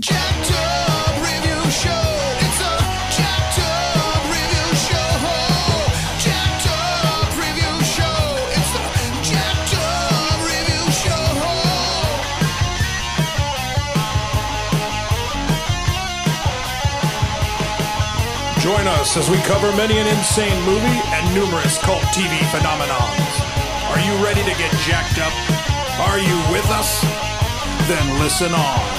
Join us as we cover many an insane movie and numerous cult TV phenomenons. Are you ready to get jacked up? Are you with us? Then listen on.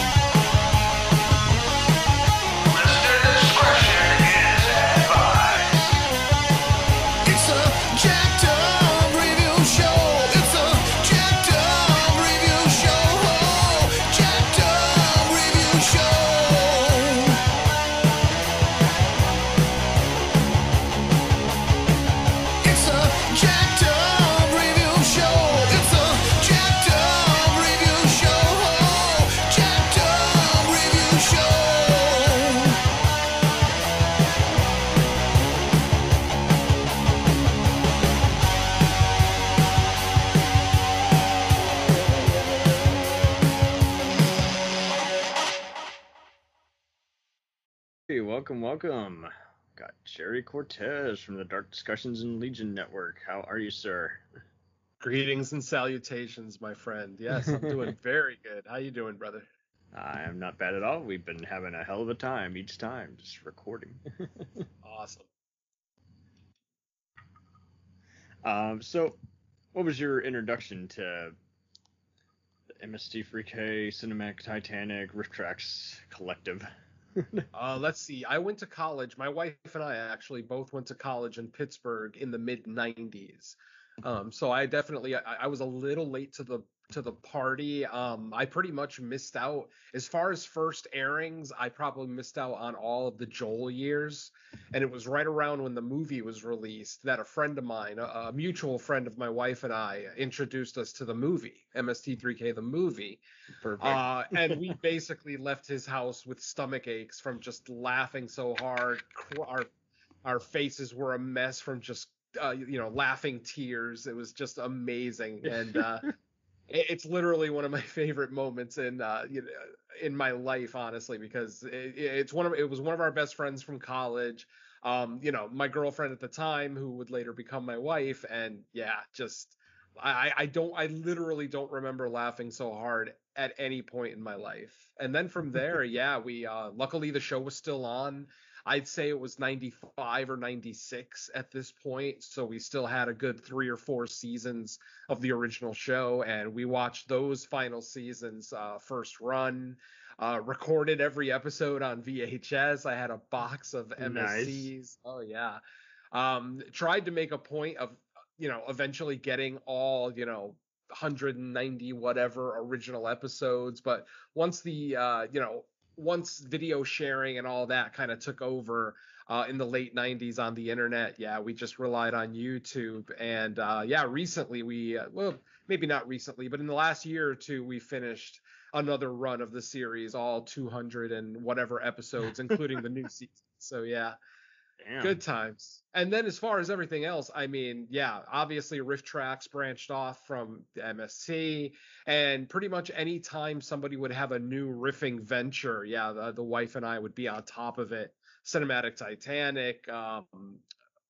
Welcome. Got Jerry Cortes from the Dark Discussions and Legion Network. How are you, sir? Greetings and salutations, my friend. Yes, I'm doing very good. How you doing, brother? I am not bad at all. We've been having a hell of a time each time, just recording. Awesome. um, so, what was your introduction to the MST3K, Cinematic Titanic, RiffTrax Collective? Uh, let's see. I went to college. My wife and I actually both went to college in Pittsburgh in the mid '90s. Um, so I definitely I, I was a little late to the to the party. Um, I pretty much missed out as far as first airings. I probably missed out on all of the Joel years, and it was right around when the movie was released that a friend of mine, a, a mutual friend of my wife and I, introduced us to the movie MST3K, the movie. Perfect. Uh, and we basically left his house with stomach aches from just laughing so hard. Our our faces were a mess from just uh, you know laughing tears. It was just amazing, and uh, it's literally one of my favorite moments in uh, you know, in my life, honestly, because it, it's one of it was one of our best friends from college. Um, you know, my girlfriend at the time, who would later become my wife, and yeah, just I, I don't I literally don't remember laughing so hard at any point in my life. And then from there, yeah, we uh luckily the show was still on. I'd say it was 95 or 96 at this point, so we still had a good 3 or 4 seasons of the original show and we watched those final seasons uh first run. Uh recorded every episode on VHS. I had a box of Nice. Oh yeah. Um tried to make a point of you know, eventually getting all, you know, 190 whatever original episodes. But once the, uh, you know, once video sharing and all that kind of took over uh, in the late 90s on the internet, yeah, we just relied on YouTube. And uh, yeah, recently we, uh, well, maybe not recently, but in the last year or two, we finished another run of the series, all 200 and whatever episodes, including the new season. So yeah. Damn. Good times. And then as far as everything else, I mean, yeah, obviously RiffTrax branched off from the MST, and pretty much any time somebody would have a new riffing venture, yeah, the, the wife and I would be on top of it. Cinematic Titanic, um,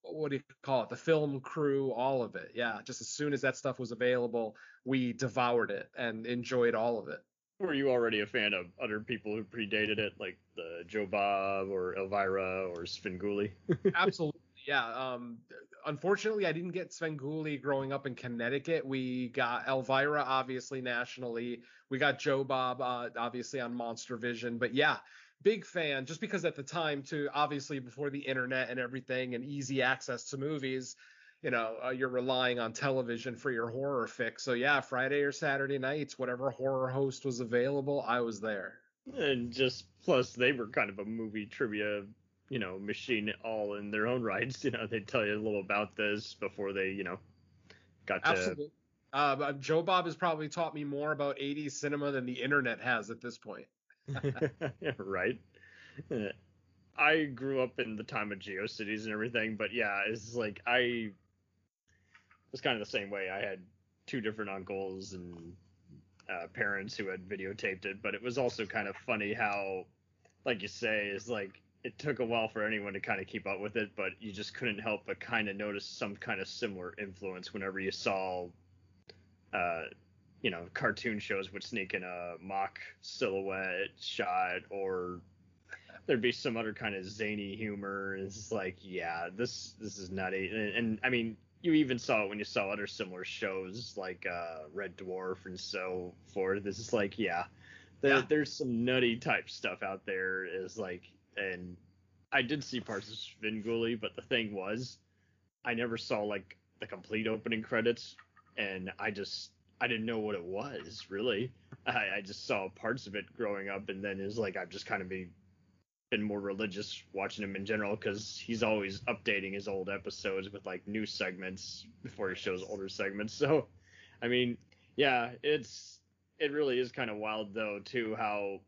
what do you call it? The film crew, all of it. Yeah, just as soon as that stuff was available, we devoured it and enjoyed all of it. Were you already a fan of other people who predated it, like the Joe Bob or Elvira or Svengoolie? Absolutely, yeah. Um, unfortunately, I didn't get Svengoolie growing up in Connecticut. We got Elvira, obviously nationally. We got Joe Bob, uh, obviously on Monster Vision. But yeah, big fan. Just because at the time, too, obviously before the internet and everything and easy access to movies, you know, uh, you're relying on television for your horror fix. So yeah, Friday or Saturday nights, whatever horror host was available, I was there. and just plus they were kind of a movie trivia you know machine all in their own rights you know they'd tell you a little about this before they you know got to Absolutely. Uh, Joe Bob has probably taught me more about 80s cinema than the internet has at this point. right i grew up in the time of geocities and everything but yeah it's like i was kind of the same way i had two different uncles and uh, parents who had videotaped it, but it was also kind of funny how, like you say, is like it took a while for anyone to kind of keep up with it, but you just couldn't help but kind of notice some kind of similar influence whenever you saw, uh, you know, cartoon shows would sneak in a mock silhouette shot or there'd be some other kind of zany humor. It's like, yeah, this this is nutty. And, and I mean, you even saw it when you saw other similar shows like uh, Red Dwarf and so forth. This is like, yeah, there, Yeah. there's some nutty type stuff out there. Is like, and I did see parts of Svengoolie, but the thing was, I never saw like the complete opening credits, and I just I didn't know what it was really. I, I just saw parts of it growing up, and then it's like I've just kind of been been more religious watching him in general because he's always updating his old episodes with like new segments before he shows older segments. So, I mean, yeah, it's it really is kind of wild though too how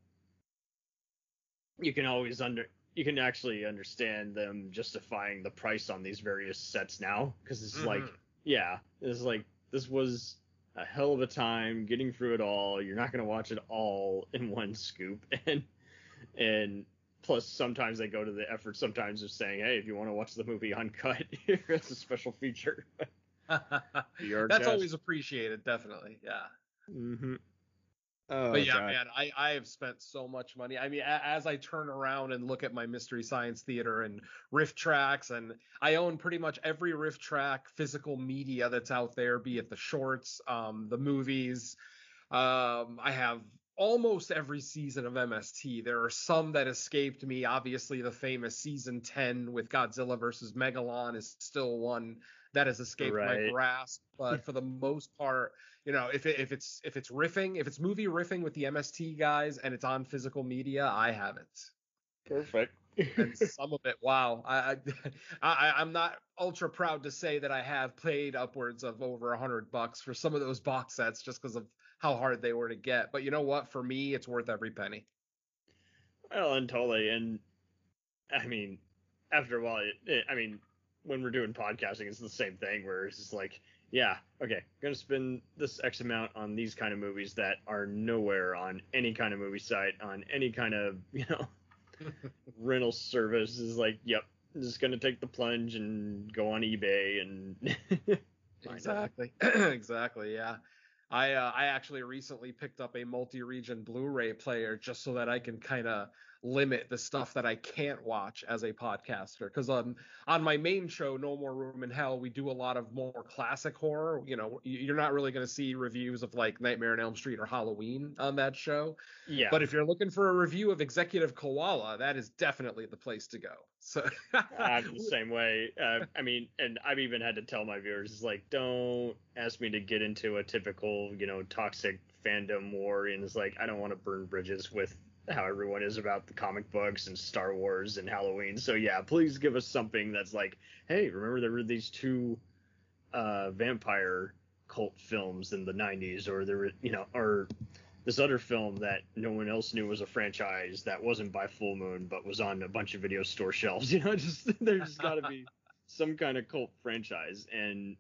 you can always under you can actually understand them justifying the price on these various sets now because it's like Mhm. yeah it's like this was a hell of a time getting through it all you're not going to watch it all in one scoop and and plus sometimes they go to the effort sometimes of saying hey if you want to watch the movie uncut it's a special feature That's always appreciated, definitely. Yeah. mm-hmm. oh, but yeah, God. man, I, I have spent so much money. I mean, a, as I turn around and look at my Mystery Science Theater and RiffTrax, and I own pretty much every riff track physical media that's out there, be it the shorts, um, the movies. Um, I have almost every season of MST. There are some that escaped me. Obviously, the famous season 10 with Godzilla versus Megalon is still one that has escaped my grasp. But for the most part, you know, if it, if it's if it's riffing, if it's movie riffing with the MST guys and it's on physical media, I have it. perfect And some of it, wow, I, I, I I'm not ultra proud to say that I have paid upwards of over a hundred bucks for some of those box sets just because of how hard they were to get. But you know what? For me, it's worth every penny. Well, and totally, and I mean, after a while, it, it, I mean, when we're doing podcasting, it's the same thing where it's just like, yeah, okay, gonna spend this X amount on these kind of movies that are nowhere on any kind of movie site, on any kind of, you know, rental service. Is like, yep, just gonna take the plunge and go on eBay and. Exactly. exactly. Yeah. I uh, I actually recently picked up a multi-region Blu-ray player just so that I can kind of limit the stuff that I can't watch as a podcaster. Because um, on my main show, No More Room in Hell, we do a lot of more classic horror. You know, you're not really going to see reviews of like Nightmare on Elm Street or Halloween on that show. Yeah. But if you're looking for a review of Executive Koala, that is definitely the place to go. So I'm the same way. Uh, I mean, and I've even had to tell my viewers, is like, don't ask me to get into a typical, you know, toxic fandom war. And it's like, I don't want to burn bridges with how everyone is about the comic books and Star Wars and Halloween. So yeah, please give us something that's like, hey, remember there were these two uh, vampire cult films in the 90s, or there were, you know, or this other film that no one else knew was a franchise that wasn't by Full Moon but was on a bunch of video store shelves. You know, just there's got to be some kind of cult franchise, and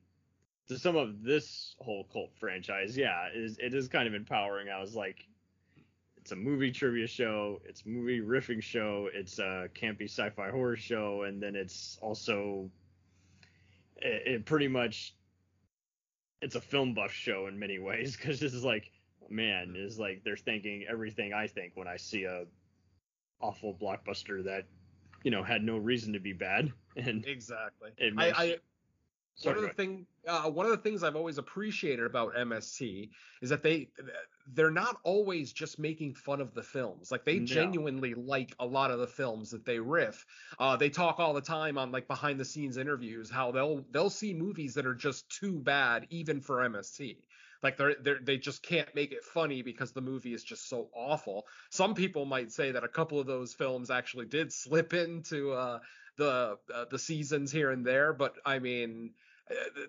to some of this whole cult franchise, yeah, it is it is kind of empowering. I was like, it's a movie trivia show, it's a movie riffing show, it's a campy sci-fi horror show, and then it's also it, it pretty much it's a film buff show in many ways because this is like man is like they're thinking everything I think when I see a awful blockbuster that you know had no reason to be bad and exactly. it makes I Sorry, one of the thing uh, one of the things I've always appreciated about MST is that they they're not always just making fun of the films. Like they No. genuinely like a lot of the films that they riff. Uh, they talk all the time on like behind the scenes interviews how they'll they'll see movies that are just too bad even for MST. Like they're, they're they just can't make it funny because the movie is just so awful. Some people might say that a couple of those films actually did slip into uh, the uh, the seasons here and there, but I mean,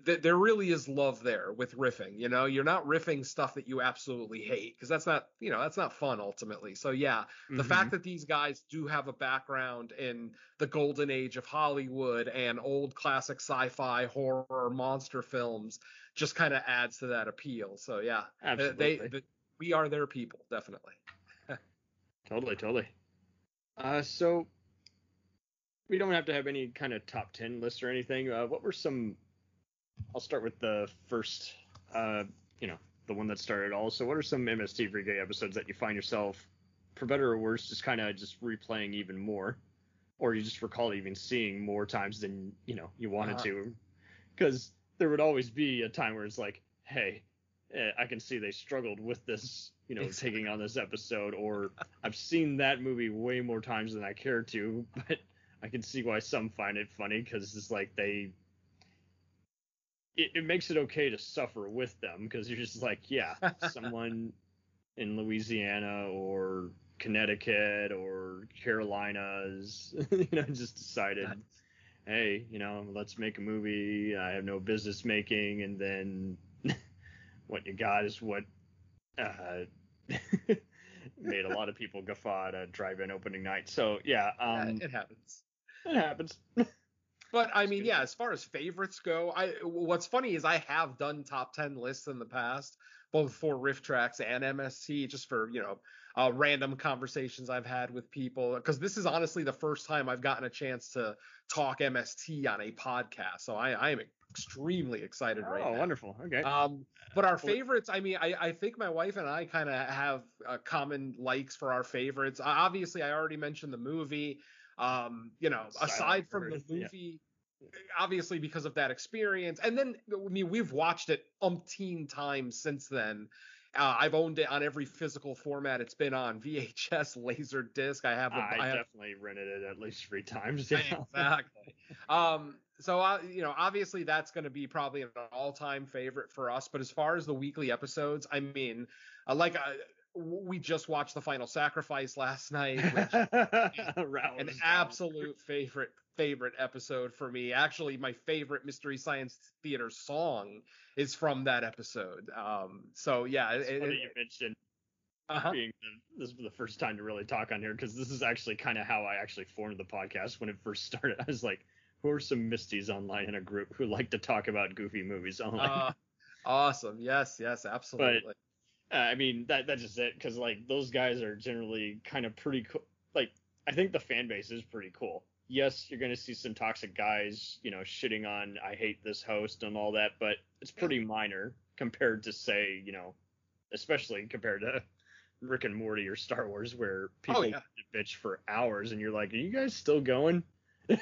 th- there really is love there with riffing. You know, you're not riffing stuff that you absolutely hate because that's not you know that's not fun ultimately. So yeah, the Mhm. fact that these guys do have a background in the golden age of Hollywood and old classic sci-fi horror monster films just kind of adds to that appeal. So yeah, uh, they Absolutely. the, we are their people, definitely. Totally, totally. Uh, so we don't have to have any kind of top ten list or anything. Uh, what were some? I'll start with the first. Uh, you know, the one that started all. So, what are some MST Free episodes that you find yourself, for better or worse, just kind of just replaying even more, or you just recall even seeing more times than you know you wanted Uh-huh. to? Because there would always be a time where it's like, hey, eh, I can see they struggled with this, you know, Exactly. taking on this episode, or I've seen that movie way more times than I care to, but I can see why some find it funny because it's like they. It, it makes it okay to suffer with them because you're just like, yeah, someone in Louisiana or Connecticut or Carolinas, you know, just decided, hey, you know, let's make a movie. I have no business making, and then what you got is what uh, made a lot of people guffaw at a drive-in opening night. So yeah, Yeah, um, it happens. it happens. But I mean, yeah, as far as favorites go, I what's funny is I have done top ten lists in the past, both for RiffTrax and MST, just for you know uh, random conversations I've had with people. Because this is honestly the first time I've gotten a chance to talk MST on a podcast, so I, I am extremely excited right now. oh, wonderful. Okay. Um, but our favorites, I mean, I, I think my wife and I kind of have uh, common likes for our favorites. Obviously, I already mentioned the movie. Um, you know, Silent aside from the Bird, yeah. movie, obviously because of that experience, and then I mean, we've watched it umpteen times since then. Uh, I've owned it on every physical format it's been on: VHS, laser disc. I have I have definitely rented it at least three times. Yeah. exactly. Um, so uh, you know, obviously that's going to be probably an all-time favorite for us. But as far as the weekly episodes, I mean, uh, like uh, we just watched the Final Sacrifice last night, which an absolute favorite favorite episode for me. Actually, my favorite Mystery Science Theater song is from that episode. Um, so yeah, it, it- you mentioned uh-huh. being the, this is the first time to really talk on here because this is actually kind of how I actually formed the podcast when it first started. I was like, who are some Misties online in a group who like to talk about goofy movies online? Uh, awesome. Yes, yes, absolutely. Uh, I mean, that that's just it because like those guys are generally kind of pretty cool. Like, I think the fan base is pretty cool. Yes, you're gonna see some toxic guys, you know, shitting on I hate this host and all that, but it's pretty minor compared to say, you know, especially compared to Rick and Morty or Star Wars, where oh, people Oh, yeah. bitch for hours, and you're like, are you guys still going? no,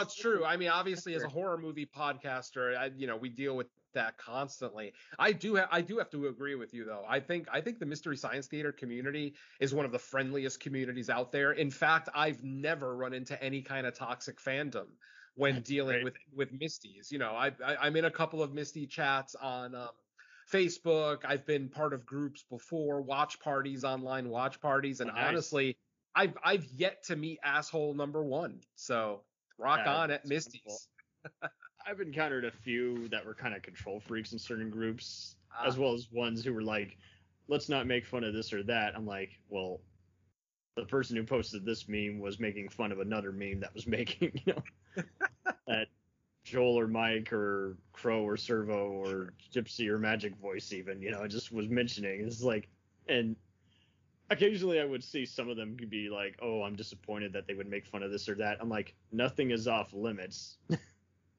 it's true. I mean, obviously, as a horror movie podcaster, I, you know, we deal with that constantly. I do, ha- I do have to agree with you, though. I think, I think the Mystery Science Theater community is one of the friendliest communities out there. In fact, I've never run into any kind of toxic fandom when That's dealing great. with with Misties. You know, I, I I'm in a couple of Misty chats on. Um, Facebook. I've been part of groups before, watch parties, online watch parties, and Oh, nice. honestly, I've I've yet to meet asshole number one. So rock Yeah, on at that's Misty's. I've encountered a few that were kind of control freaks in certain groups, Ah. as well as ones who were like, "Let's not make fun of this or that." I'm like, well, the person who posted this meme was making fun of another meme that was making, you know, that Joel or Mike or Crow or Servo or Gypsy or Magic Voice even, you know, just was mentioning. It's like, and occasionally I would see some of them be like, "Oh, I'm disappointed that they would make fun of this or that." I'm like, nothing is off limits.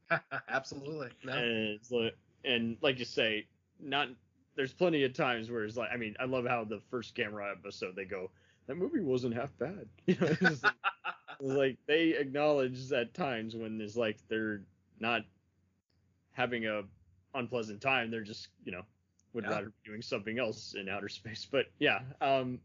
Absolutely. No. and it's like, and like you say, not there's plenty of times where it's like, I mean, I love how the first camera episode they go, that movie wasn't half bad. You know, it's like, it's like they acknowledge at times when there's like they're not having a unpleasant time, they're just you know would Yeah. rather be doing something else in outer space. But yeah, um,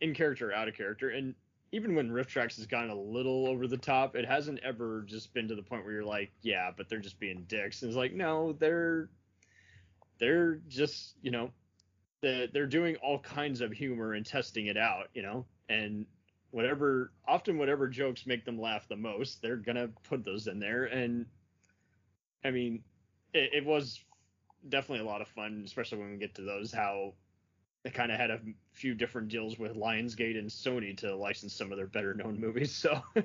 in character, out of character, and even when RiffTrax has gone a little over the top, it hasn't ever just been to the point where you're like, yeah, but they're just being dicks. And it's like, no, they're they're just, you know, they're, doing all kinds of humor and testing it out, you know, and whatever, often whatever jokes make them laugh the most, they're gonna put those in there. And I mean, it, it was definitely a lot of fun, especially when we get to those. How they kind of had a few different deals with Lionsgate and Sony to license some of their better known movies. So,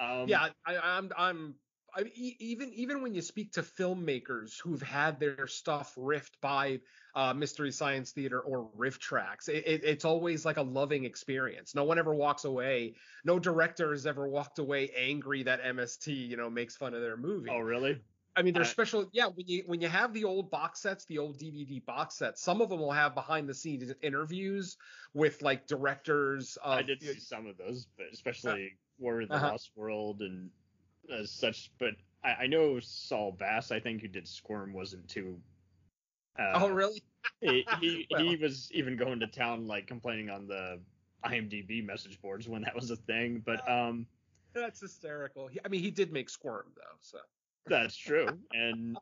um, yeah, I, I'm I'm I mean, even even when you speak to filmmakers who've had their stuff riffed by uh, Mystery Science Theater or RiffTrax, it, it, it's always like a loving experience. No one ever walks away. No director has ever walked away angry that MST, you know, makes fun of their movie. Oh, really? I mean, there's I- special. Yeah, when you when you have the old box sets, the old DVD box sets, some of them will have behind the scenes interviews with like directors. Of, I did see some of those, but especially War of the Uh-huh. Lost World and as such. But I, I know Saul Bass, I think, who did Squirm, wasn't too. Uh, Oh, really? he he, Well. he was even going to town like complaining on the IMDb message boards when that was a thing. But um, That's hysterical. He, I mean, he did make Squirm though, so. That's true. And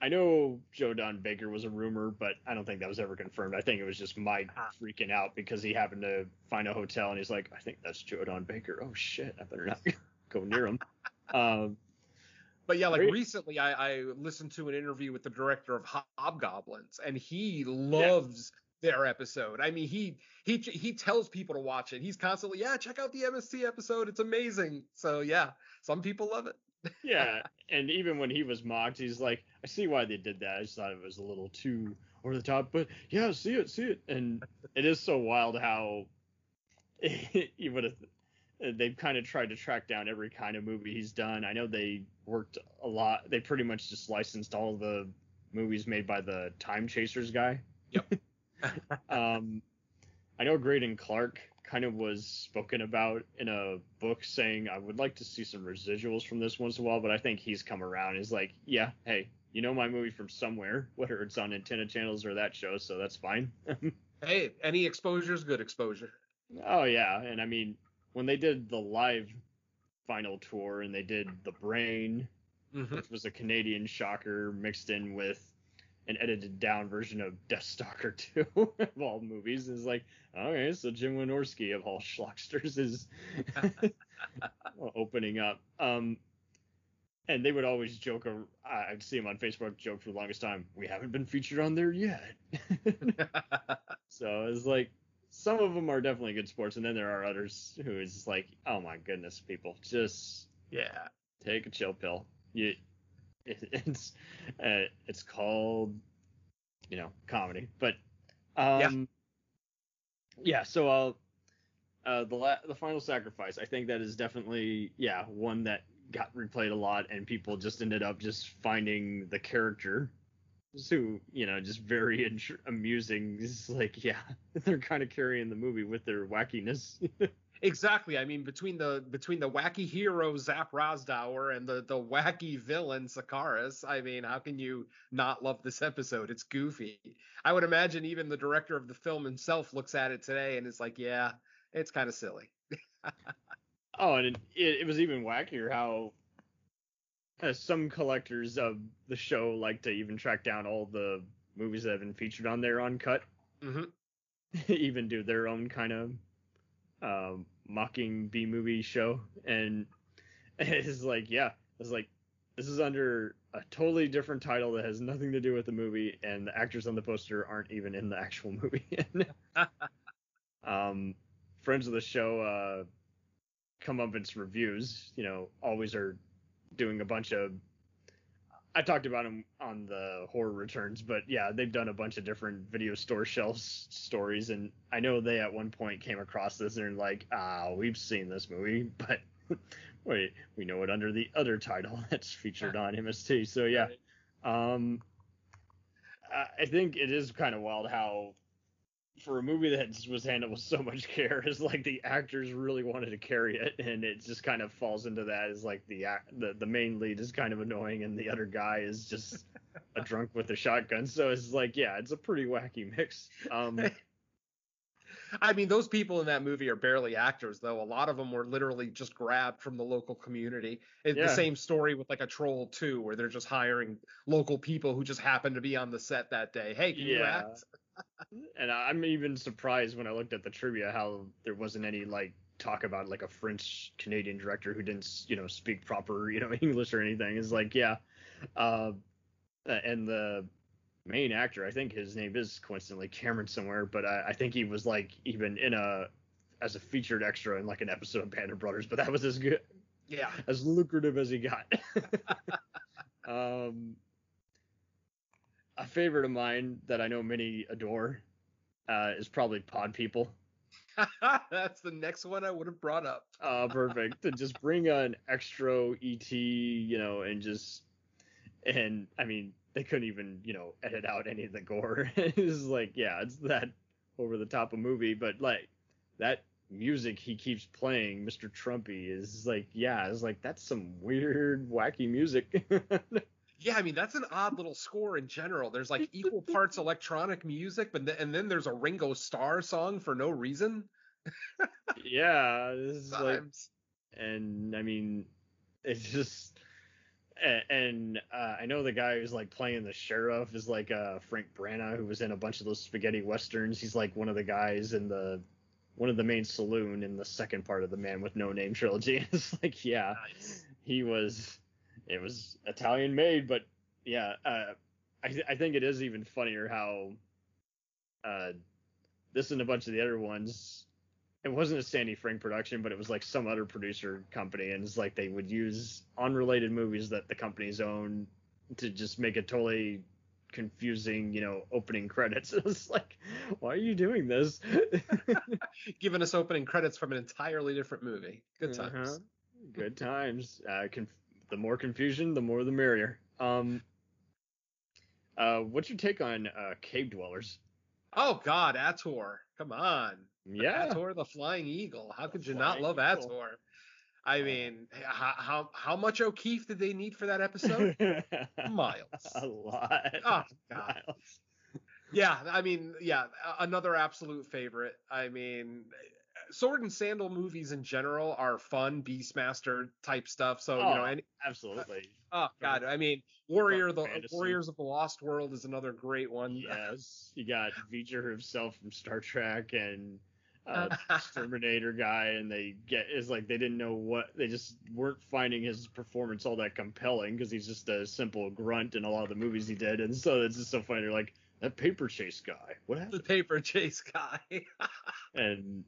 I know Joe Don Baker was a rumor, but I don't think that was ever confirmed. I think it was just Mike freaking out because he happened to find a hotel and he's like, I think that's Joe Don Baker. Oh shit, I better not go near him. Um, But yeah, like Great. recently, I, I listened to an interview with the director of Hobgoblins, and he loves their episode. I mean, he he he tells people to watch it. He's constantly, yeah, check out the MST episode. It's amazing. So yeah, some people love it. Yeah, and even when he was mocked, he's like, I see why they did that. I just thought it was a little too over the top, but yeah, see it, see it. And it is so wild how you would have. They've kind of tried to track down every kind of movie he's done. I know they worked a lot. They pretty much just licensed all the movies made by the Time Chasers guy. Yep. um, I know Greydon Clark kind of was spoken about in a book saying I would like to see some residuals from this once in a while, but I think he's come around. He's like, yeah, hey, you know my movie from somewhere, whether it's on antenna channels or that show, so that's fine. Hey, any exposure is good exposure. oh yeah, and I mean when they did the live final tour and they did the Brain, Mhm. which was a Canadian shocker mixed in with an edited down version of Deathstalker 2 of all movies is like, okay, so Jim Wynorski of all schlocksters is opening up. Um, and they would always joke. I'd see him on Facebook joke for the longest time. We haven't been featured on there yet. so it's like some of them are definitely good sports, and then there are others who is like, oh my goodness, people, just yeah. take a chill pill. You, it, it's uh, it's called, you know, comedy. But um, yeah. So uh, uh, the la- the final sacrifice. I think that is definitely yeah one that got replayed a lot, and people just ended up just finding the character. who you know just very int- amusing. It's like yeah, they're kind of carrying the movie with their wackiness. Exactly. I mean, between the between the wacky hero Zap Rowsdower and the the wacky villain Satoris, I mean, how can you not love this episode? It's goofy. I would imagine even the director of the film himself looks at it today and is like, yeah, it's kind of silly. Oh, and it, it, it was even wackier how uh, some collectors of the show like to even track down all the movies that have been featured on there uncut, hmm even do their own kind of um, mocking B movie show, and it's like, yeah, it's like this is under a totally different title that has nothing to do with the movie, and the actors on the poster aren't even in the actual movie. um, friends of the show, uh, come up its reviews, you know, always are doing a bunch of. I talked about them on the horror returns, but yeah, they've done a bunch of different video store shelves stories, and I know they at one point came across this and they're like, ah, we've seen this movie, but wait, we know it under the other title that's featured on MST. So yeah, um, I- I think it is kind of wild how for a movie that was handled with so much care, is like the actors really wanted to carry it, and it just kind of falls into that. Is like the act, the the main lead is kind of annoying, and the other guy is just a drunk with a shotgun. So it's like, yeah, it's a pretty wacky mix. Um, I mean, those people in that movie are barely actors, though. A lot of them were literally just grabbed from the local community. It's Yeah. the same story with like a Troll too, where they're just hiring local people who just happen to be on the set that day. Hey, can you act? And I'm even surprised when I looked at the trivia how there wasn't any like talk about like a French Canadian director who didn't you know speak proper you know English or anything. It's like yeah, uh, and the main actor I think his name is coincidentally Cameron somewhere, but I, I think he was like even in a as a featured extra in like an episode of Band of Brothers, but that was as good Yeah. as lucrative as he got. um, a favorite of mine that I know many adore uh, is probably Pod People. That's the next one I would have brought up. Uh, perfect. to just bring an extra ET, you know, and just and I mean they couldn't even you know edit out any of the gore. it's like yeah, it's that over the top of movie, but like that music he keeps playing, Mr. Trumpy, is like yeah, it's like that's some weird wacky music. Yeah, I mean that's an odd little score in general. There's like equal parts electronic music, but th- and then there's a Ringo Starr song for no reason. yeah, this is like and I mean, it's just, and, and uh, I know the guy who's like playing the sheriff is like uh, Frank Braña, who was in a bunch of those spaghetti westerns. He's like one of the guys in the one of the main saloon in the second part of the Man with No Name trilogy. it's like, yeah, Nice. he was, it was Italian made, but yeah, uh, I th- I think it is even funnier how, uh, this and a bunch of the other ones it wasn't a Sandy Frank production, but it was like some other producer company, and it's like they would use unrelated movies that the companies own to just make it totally confusing, you know, opening credits. It's like, why are you doing this? Giving us opening credits from an entirely different movie. Good times. Uh-huh. Good times. Uh, conf- the more confusion, the more the merrier. Um, uh, what's your take on uh, cave dwellers? Oh God, Ator. Come on. Yeah, Ator the Flying Eagle. How could you not love Eagle. Ator? I mean, how, how how much O'Keeffe did they need for that episode? Miles. a lot. Oh God. Miles. Yeah, I mean, yeah, another absolute favorite. I mean, sword and sandal movies in general are fun, Beastmaster type stuff. So you know, Oh, any, Absolutely. oh God, I mean, Warrior the fantasy. Warriors of the Lost World is another great one. Yes, you got V'ger himself from Star Trek and uh, Terminator guy, and they get is like they didn't know what they just weren't finding his performance all that compelling because he's just a simple grunt in a lot of the movies he did, and so it's just so funny. They're like that paper chase guy, what happened? the paper chase guy. And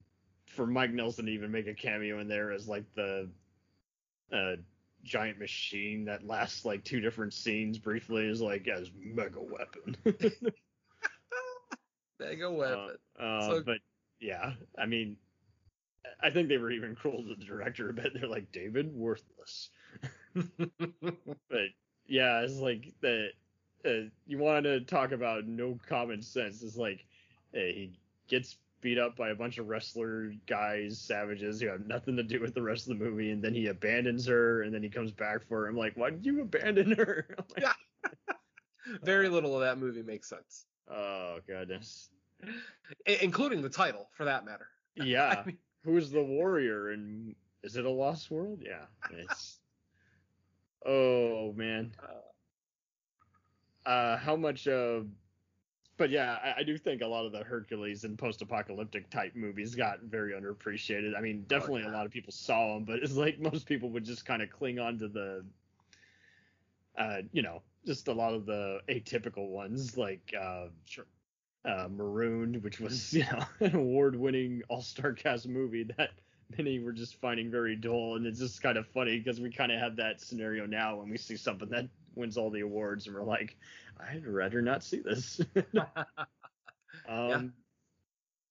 for Mike Nelson to even make a cameo in there as like the uh, giant machine that lasts like two different scenes briefly is like as mega weapon. Mega weapon. Uh, uh, So- but yeah, I mean, I think they were even cruel to the director a bit. They're like David worthless, but yeah, it's like the uh, you want to talk about no common sense. It's like uh, he gets beat up by a bunch of wrestler guys, savages who have nothing to do with the rest of the movie, and then he abandons her, and then he comes back for her. I'm like, why did you abandon her? Like, Yeah. Very little of that movie makes sense, oh goodness. I- including the title, for that matter. Yeah. I mean, Who's the warrior and is it a lost world? Yeah. It's Oh man. Uh how much uh but yeah, I, I do think a lot of the Hercules and post-apocalyptic type movies got very underappreciated. I mean, definitely a yeah. lot of people saw them, but it's like most people would just kind of cling on to the, uh, you know, just a lot of the atypical ones, like uh, sure. uh, Marooned, which was you know an award-winning all-star cast movie that many were just finding very dull, and it's just kind of funny because we kind of have that scenario now when we see something that wins all the awards, and we're like, I'd rather not see this. um,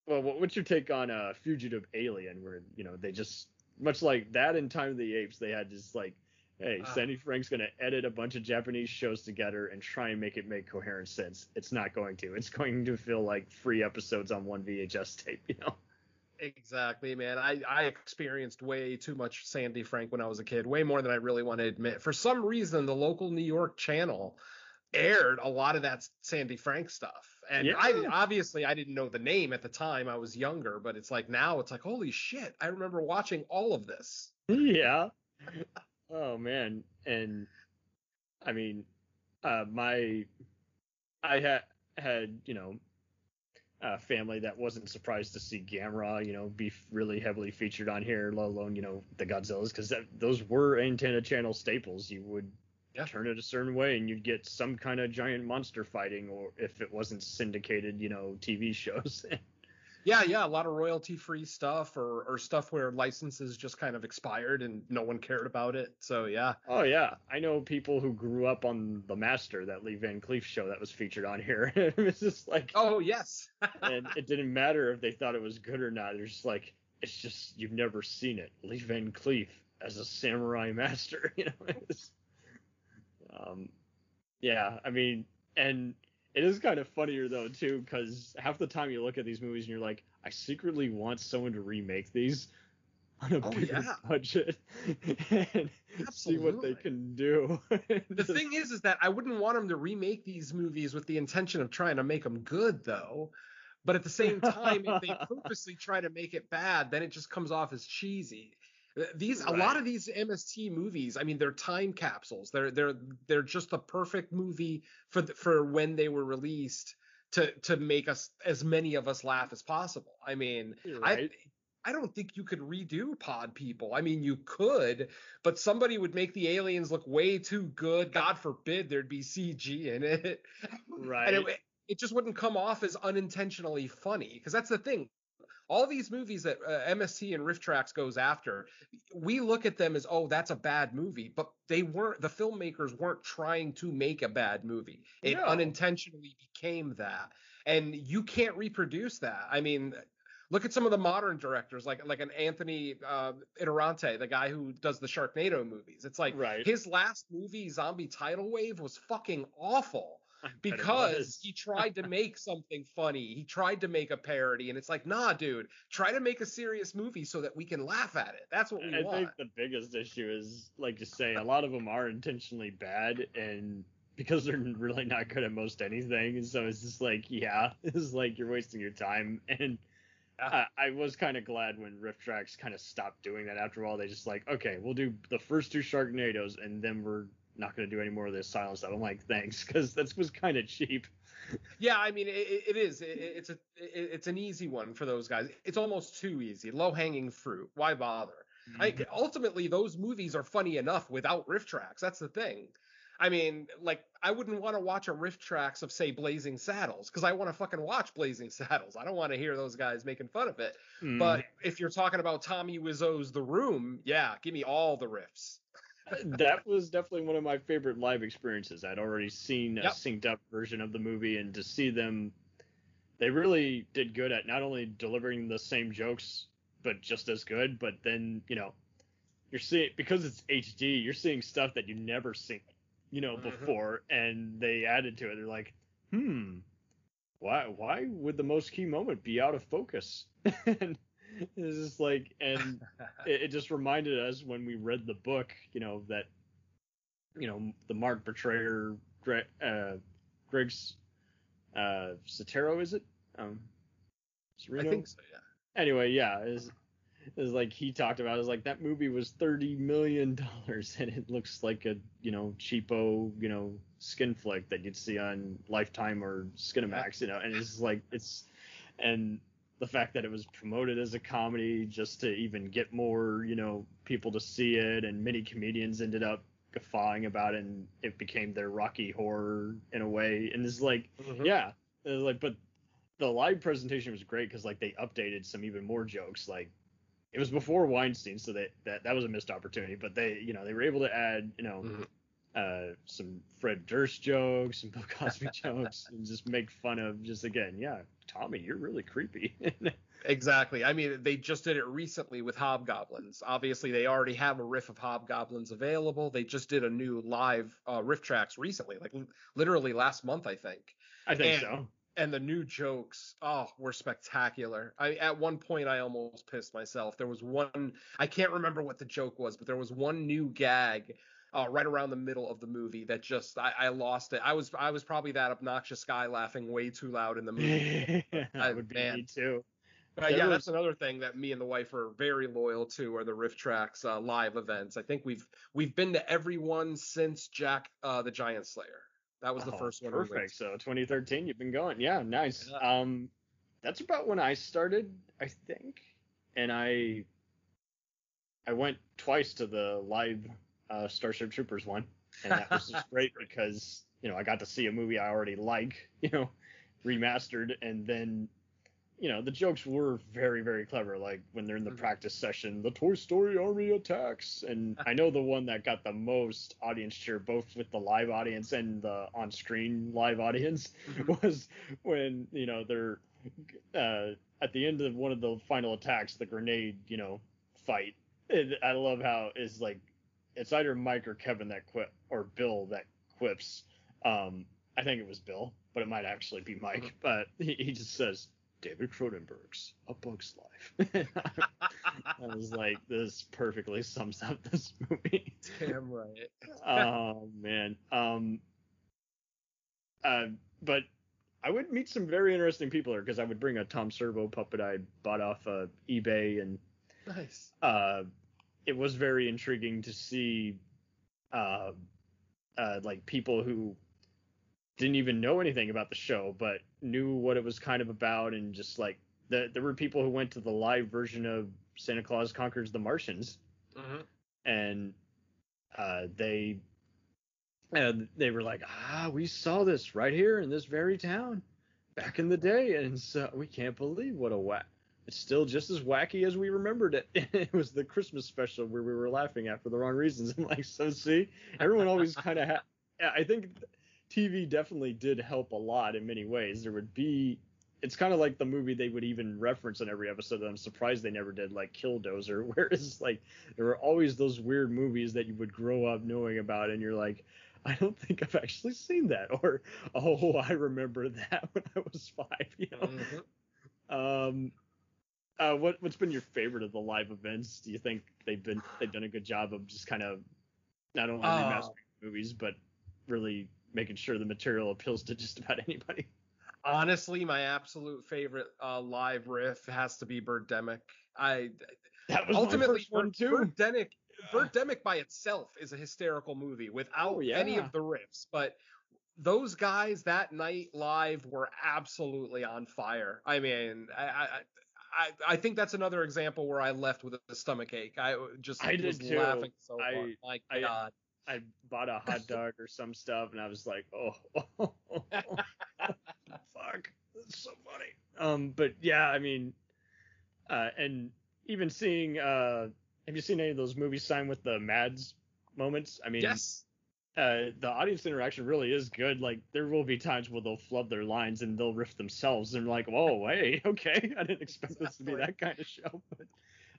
Well, what, what's your take on uh, Fugitive Alien, where you know they just much like that in Time of the Apes, they had just like. Hey, Ah. Sandy Frank's gonna edit a bunch of Japanese shows together and try and make it make coherent sense. It's not going to. It's going to feel like free episodes on one VHS tape, you know. Exactly, man. I, I experienced way too much Sandy Frank when I was a kid, way more than I really want to admit. For some reason, the local New York channel aired a lot of that Sandy Frank stuff. And I obviously I didn't know the name at the time. I was younger, but it's like now it's like, holy shit, I remember watching all of this. yeah. Oh man, and I mean, uh, my I had had you know a family that wasn't surprised to see Gamera, you know, be really heavily featured on here, let alone you know the Godzillas, because those were antenna channel staples. You would Yeah. turn it a certain way, and you'd get some kind of giant monster fighting, or if it wasn't syndicated, you know, TV shows. Yeah, yeah, a lot of royalty free stuff or or stuff where licenses just kind of expired and no one cared about it. So yeah. Oh yeah, I know people who grew up on The Master, that Lee Van Cleef show that was featured on here. it was just like, Oh yes. and it didn't matter if they thought it was good or not. They're just like, it's just you've never seen it. Lee Van Cleef as a samurai master, you know. Um, yeah, I mean, and it is kind of funnier though too, because half the time you look at these movies and you're like, I secretly want someone to remake these on a Oh, bigger yeah. budget and see what they can do. The thing is, is that I wouldn't want them to remake these movies with the intention of trying to make them good, though. But at the same time, if they purposely try to make it bad, then it just comes off as cheesy. Uh, These a lot of these MST movies, I mean, they're time capsules. They're they're they're just the perfect movie for the, for when they were released to to make us as many of us laugh as possible. I mean, right? I don't think you could redo Pod People. I mean, you could, but somebody would make the aliens look way too good. God forbid there'd be CG in it. right. And it, it just wouldn't come off as unintentionally funny because that's the thing. All these movies that uh, MST and RiffTrax goes after, we look at them as, oh, that's a bad movie, but they weren't. The filmmakers weren't trying to make a bad movie. It No. unintentionally became that, and you can't reproduce that. I mean, look at some of the modern directors, like like an Anthony uh, Ferrante, the guy who does the Sharknado movies. It's like Right. his last movie, Zombie Tidal Wave, was fucking awful I bet it because he tried to make something funny. He tried to make a parody, and it's like, nah, dude, try to make a serious movie so that we can laugh at it. That's what we I want. I think the biggest issue is, like you say, a lot of them are intentionally bad, and because they're really not good at most anything, so it's just like, yeah, it's like you're wasting your time. And I, I was kind of glad when RiffTrax kind of stopped doing that after all. They just like, okay, we'll do the first two Sharknadoes, and then we're not going to do any more of this silent stuff. I'm like, thanks, because that was kind of cheap. Yeah, I mean, it, it is. It, it's a it, it's an easy one for those guys. It's almost too easy, low hanging fruit. Why bother? I, ultimately, those movies are funny enough without RiffTrax. That's the thing. I mean, like, I wouldn't want to watch a RiffTrax of say Blazing Saddles because I want to fucking watch Blazing Saddles. I don't want to hear those guys making fun of it. Mm. But if you're talking about Tommy Wiseau's The Room, yeah, give me all the riffs. That was definitely one of my favorite live experiences. I'd already seen a synced up version of the movie, and to see them, they really did good at not only delivering the same jokes, but just as good. But then, you know, you're seeing because it's HD, you're seeing stuff that you never seen, you know, Mhm. before, and they added to it. They're like, hmm, why why would the most key moment be out of focus? and it's just like, and it, it just reminded us when we read the book, you know, that you know the Mark Betrayer, Gre- uh, Greg's uh, Sotero, is it? Um, I think so, yeah. Anyway, yeah, is is like he talked about. Is like that movie was thirty million dollars, and it looks like a you know cheapo you know skin flick that you'd see on Lifetime or Skinamax, you know, and it's like it's and the fact that it was promoted as a comedy just to even get more you know people to see it, and many comedians ended up guffawing about it, and it became their Rocky horror in a way, and it's like Mhm. yeah, like but the live presentation was great because like they updated some even more jokes like it was before Weinstein, so that, that that was a missed opportunity. But they, you know, they were able to add, you know, Mhm. uh, some Fred Durst jokes, some Bill Cosby jokes, and just make fun of just again, yeah, Tommy, you're really creepy. Exactly. I mean, they just did it recently with Hobgoblins. Obviously, they already have a riff of Hobgoblins available. They just did a new live uh, RiffTrax recently, like l- literally last month, I think. I think And- so. And the new jokes, oh, were spectacular. I at one point I almost pissed myself. There was one I can't remember what the joke was, but there was one new gag uh, right around the middle of the movie that just I, I lost it. I was I was probably that obnoxious guy laughing way too loud in the movie. that I- would be man. me too. There yeah, was- that's another thing that me and the wife are very loyal to are the RiffTrax uh, live events. I think we've we've been to every one since Jack uh, the Giant Slayer. That was the Oh, first one. Perfect. So 2013, you've been going. Yeah, nice. Yeah. Um, that's about when I started, I think, and I I went twice to the live uh, Starship Troopers one, and that was just great because you know I got to see a movie I already like, you know, remastered, and then you know the jokes were very very clever. Like when they're in the Mhm. practice session, the Toy Story Army attacks, and I know the one that got the most audience cheer, both with the live audience and the on-screen live audience, Mhm. was when you know they're uh, at the end of one of the final attacks, the grenade, you know, fight. And I love how it's like it's either Mike or Kevin that quip or Bill that quips. Um, I think it was Bill, but it might actually be Mike. But he, he just says David Cronenberg's A Bug's Life. I was like, this perfectly sums up this movie. Damn right. oh man. Um. Uh, but I would meet some very interesting people here because I would bring a Tom Servo puppet I bought off uh, eBay, and Nice. uh, it was very intriguing to see, uh, uh, like people who didn't even know anything about the show, but knew what it was kind of about, and just like the, there were people who went to the live version of Santa Claus Conquers the Martians, Mhm. and uh, they they were like, ah, we saw this right here in this very town back in the day, and so we can't believe what a whack. It's still just as wacky as we remembered it. it was the Christmas special where we were laughing at for the wrong reasons. I'm like, so see, everyone always kind of had. I think TV definitely did help a lot in many ways. There would be. It's kind of like the movie they would even reference in every episode that I'm surprised they never did, like Killdozer, where it's like there were always those weird movies that you would grow up knowing about, and you're like, I don't think I've actually seen that, or oh, I remember that when I was five. You know. Mhm. Um, uh, what what's been your favorite of the live events? Do you think they've been they've done a good job of just kind of not only Uh, remastering movies, but really making sure the material appeals to just about anybody? Honestly, my absolute favorite uh, live riff has to be Birdemic. I That was ultimately one too. Birdemic, Birdemic by itself is a hysterical movie without Oh, any of the riffs, but those guys that night live were absolutely on fire. I mean, I I, I, I think that's another example where I left with a stomach ache. I just I was too. laughing so I- hard. My I- God. I bought a hot dog or some stuff, and I was like, oh, fuck, that's so funny. Um, but yeah, I mean, uh, and even seeing, uh, have you seen any of those movies signed with the Mads moments? I mean, yes. Uh, the audience interaction really is good. Like there will be times where they'll flub their lines and they'll riff themselves, and like, whoa, hey, okay, I didn't expect this to be that kind of show. But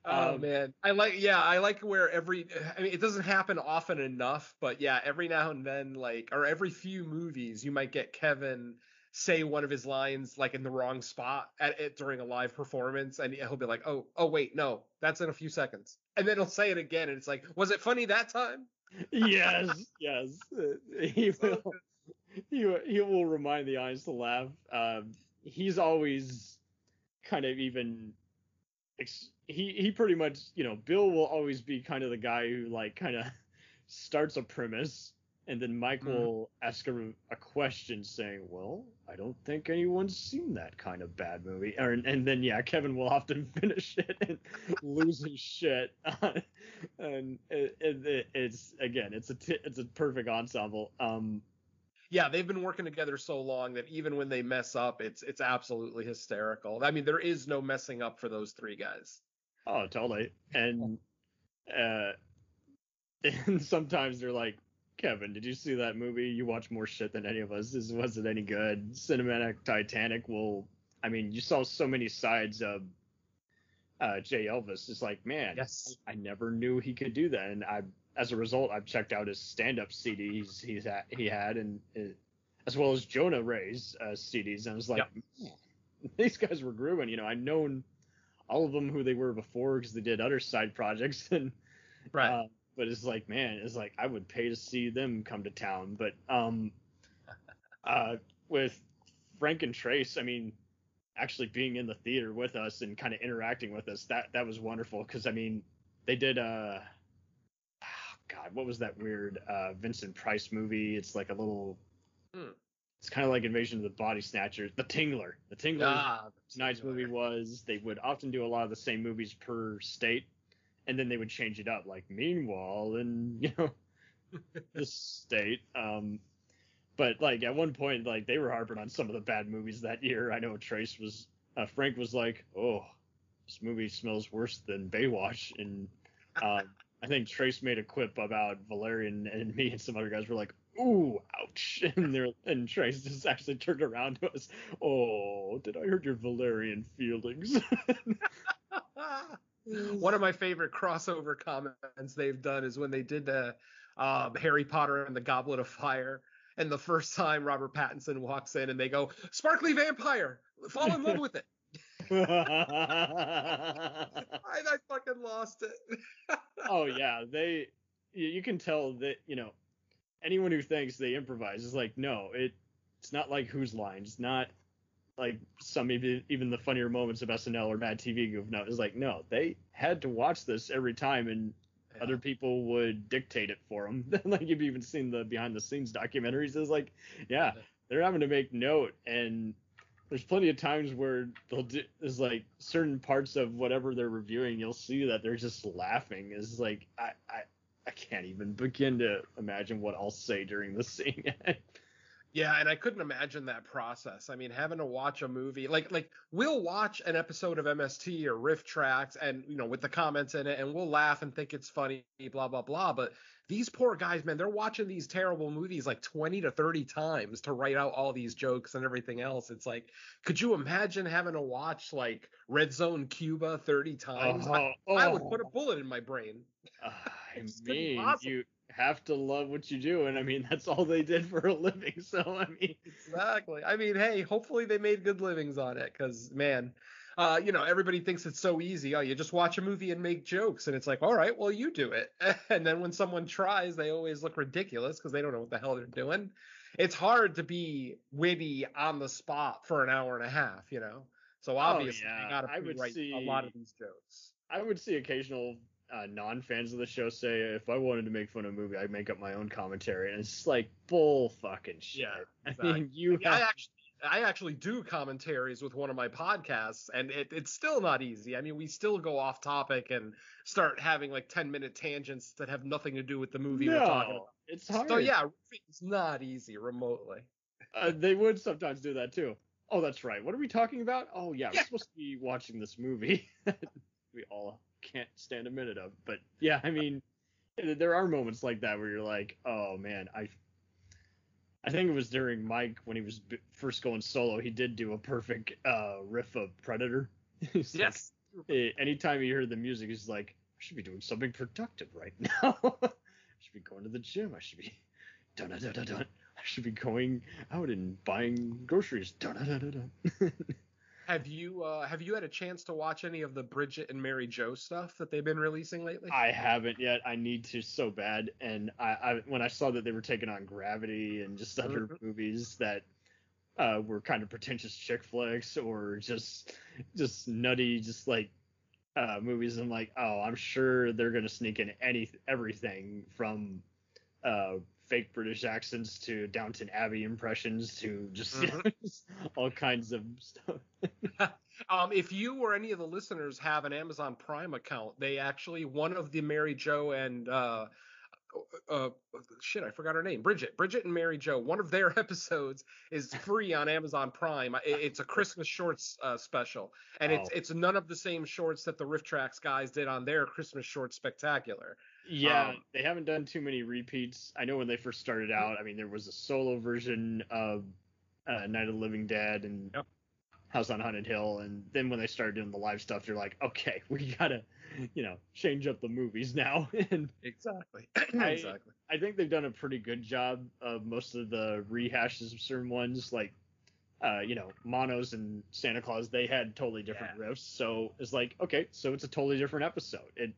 Oh Um, man, I like yeah, I like where every I mean it doesn't happen often enough, but yeah, every now and then like or every few movies you might get Kevin say one of his lines like in the wrong spot at it during a live performance and he'll be like, "Oh, oh wait, no, that's in a few seconds." And then he'll say it again and it's like, "Was it funny that time?" Yes, yes, he will. He will- he will remind the audience to laugh. Um, he's always kind of even. Ex- he he pretty much you know Bill will always be kind of the guy who like kind of starts a premise and then Mike Mhm. will ask a, a question saying, "Well, I don't think anyone's seen that kind of bad movie." Or, and then yeah, Kevin will often finish it and lose his shit. and it, it, it- it's again, it's a t- it's a perfect ensemble. Um, Yeah, they've been working together so long that even when they mess up, it's it's absolutely hysterical. I mean, there is no messing up for those three guys. Oh, totally. And uh, and sometimes they're like, Kevin, did you see that movie? You watch more shit than any of us. Is was it any good? Cinematic Titanic will. I mean, you saw so many sides of uh, Jay Elvis. It's like, man, Yes. I never knew he could do that, and I, as a result, I've checked out his stand-up CDs he's at, he had, and uh, as well as Jonah Ray's uh, CDs. And I was like, man, these guys were grooving. You know, I'd known all of them who they were before because they did other side projects, and uh, but it's like, man, it's like I would pay to see them come to town. But um, uh, with Frank and Trace, I mean, actually being in the theater with us and kind of interacting with us, that that was wonderful because I mean, they did uh, oh, God, what was that weird uh Vincent Price movie? It's like a little. Hmm. It's kind of like Invasion of the Body Snatchers, The Tingler. The Tingler Ah, tonight's movie was they would often do a lot of the same movies per state and then they would change it up like meanwhile in you know this state um but like at one point like they were harping on some of the bad movies that year i know trace was uh, Frank was like, "Oh, this movie smells worse than Baywatch," and um, I think Trace made a quip about Valerian and me and some other guys were like, "Ooh, ouch!" And they're and Trace just actually turned around to us. Oh, did I hurt your Valerian feelings? One of my favorite crossover comments they've done is when they did the um, Harry Potter and the Goblet of Fire. And the first time Robert Pattinson walks in and they go, Sparkly Vampire, fall in love with it. I, I fucking lost it. oh yeah, they you, you can tell that you know anyone who thinks they improvise is like no, it it's not like whose lines, it's not like some even even the funnier moments of SNL or Mad TV goofing out. It's like no, they had to watch this every time and other people would dictate it for them. like you've even seen the behind the scenes documentaries. It's like yeah, they're having to make note and there's plenty of times where they'll do there's like certain parts of whatever they're reviewing you'll see that they're just laughing it's like i i, I can't even begin to imagine what i'll say during the scene Yeah, and I couldn't imagine that process. I mean, having to watch a movie like like we'll watch an episode of MST or RiffTrax and you know with the comments in it and we'll laugh and think it's funny, blah blah blah. But these poor guys, man, they're watching these terrible movies like 20 to 30 times to write out all these jokes and everything else. It's like, could you imagine having to watch like Red Zone Cuba 30 times? I, I would put a bullet in my brain. Uh, I mean you have to love what you do and i mean that's all they did for a living so i mean Exactly. I mean, hey, hopefully they made good livings on it because, man, uh, you know, everybody thinks it's so easy. Oh, you just watch a movie and make jokes. And it's like, all right, well, you do it. And then when someone tries, they always look ridiculous because they don't know what the hell they're doing. It's hard to be witty on the spot for an hour and a half, you know? So obviously, yeah. they got I would write a lot of these jokes. I would see occasional uh, non-fans of the show say if I wanted to make fun of a movie, I'd make up my own commentary, and it's just like bull fucking shit. Yeah, I mean, you I have actually I actually do commentaries with one of my podcasts and it, it's still not easy. I mean, we still go off topic and start having like 10 minute tangents that have nothing to do with the movie we're talking no, about. it's hard. So yeah, it's not easy remotely. uh, they would sometimes do that too. Oh, that's right. What are we talking about? Oh yeah, Yeah. we're supposed to be watching this movie. we all can't stand a minute of. But yeah, I mean, there are moments like that where you're like, oh man, I. I think it was during Mike when he was b- first going solo. He did do a perfect uh, riff of Predator. Like, eh, anytime you hear the music, he's like, I should be doing something productive right now. I should be going to the gym. I should be dun dun dun dun dun. I should be going out and buying groceries. Dun dun dun dun. Have you uh have you had a chance to watch any of the Bridget and Mary Jo stuff that they've been releasing lately? I haven't yet. I need to so bad. And I, I when I saw that they were taking on Gravity and just other Mhm. movies that uh, were kind of pretentious chick flicks or just just nutty, just like uh, movies, I'm like, oh, I'm sure they're gonna sneak in any everything from uh, fake British accents to Downton Abbey impressions to just Mhm. all kinds of stuff. Um, if you or any of the listeners have an Amazon Prime account, they actually one of the Mary Jo and uh, uh, shit, I forgot her name, Bridget, Bridget and Mary Jo. One of their episodes is free on Amazon Prime. It's a Christmas shorts uh, special, and it's it's none of the same shorts that the RiffTrax guys did on their Christmas shorts spectacular. Yeah, Um, they haven't done too many repeats. I know when they first started out, I mean, there was a solo version of uh, Night of the Living Dead and Yep. House on Haunted Hill, and then when they started doing the live stuff, they're like, okay, we gotta, you know, change up the movies now. and Exactly. I- exactly. I think they've done a pretty good job of most of the rehashes of certain ones, like, uh, you know, Manos and Santa Claus. They had totally different riffs, so it's like, okay, so it's a totally different episode. It,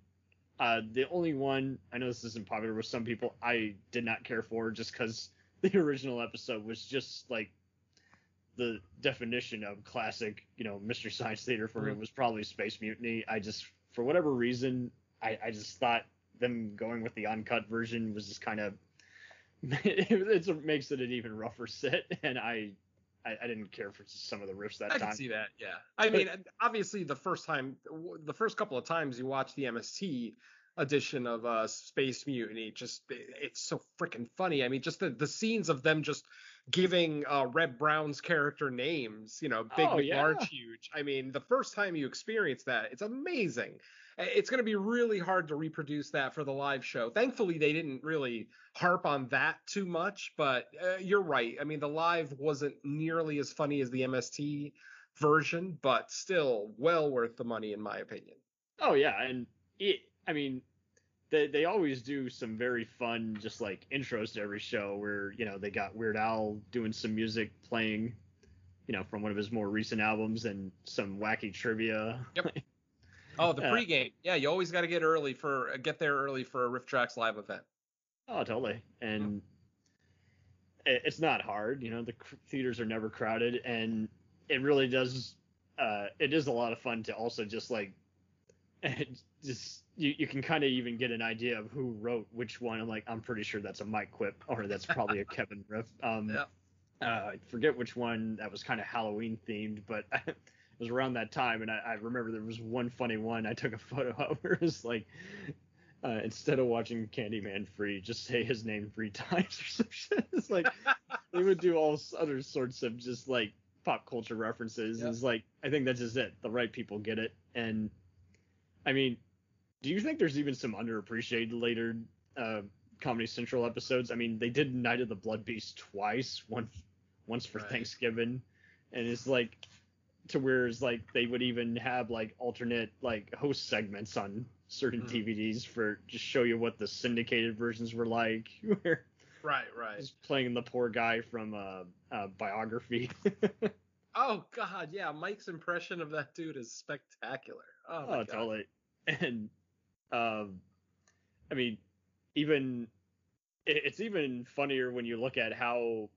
uh, the only one I know this isn't popular with some people, I did not care for just because the original episode was just like the definition of classic, you know, Mystery Science Theater for me Mhm. was probably Space Mutiny. I just, for whatever reason, I, I just thought them going with the uncut version was just kind of it, it's a, makes it an even rougher sit, and I, I I didn't care for some of the riffs that I time. can see that. Yeah. I mean, obviously, the first time, the first couple of times you watch the MST edition of uh, Space Mutiny, just it's so freaking funny. I mean, just the the scenes of them just giving uh, Reb Brown's character names, you know, Big Oh, large, yeah. huge. I mean, the first time you experience that, it's amazing. It's going to be really hard to reproduce that for the live show. Thankfully, they didn't really harp on that too much, but uh, you're right. I mean, the live wasn't nearly as funny as the MST version, but still well worth the money, in my opinion. Oh yeah, and it, I mean, they they always do some very fun, just like intros to every show where you know they got Weird Al doing some music playing, you know, from one of his more recent albums and some wacky trivia. Yep. Oh, the Uh, pregame. Yeah, you always got to get early for get there early for a RiffTrax live event. Oh, totally. And it, it's not hard. You know, the theaters are never crowded, and it really does. Uh, it is a lot of fun to also just like, just you, you can kind of even get an idea of who wrote which one. I'm like, I'm pretty sure that's a Mike Quip, or that's probably a Kevin Riff. Um, Yeah. uh, I forget which one that was kind of Halloween themed, but was around that time, and I, I remember there was one funny one I took a photo of where it was like, uh, instead of watching Candyman free, just say his name three times or some shit. It's like they would do all other sorts of just like pop culture references. It's like I think that's just it. The right people get it, and I mean, do you think there's even some underappreciated later uh, Comedy Central episodes? I mean, they did Night of the Blood Beast twice, one once for Right. Thanksgiving, and it's like to where it's like they would even have like alternate like host segments on certain Mhm. DVDs for just show you what the syndicated versions were like, where Right, right. he's playing the poor guy from uh, uh biography. Oh God, yeah. Mike's impression of that dude is spectacular. Oh, my Oh, God. totally. And um, I mean, even it's even funnier when you look at how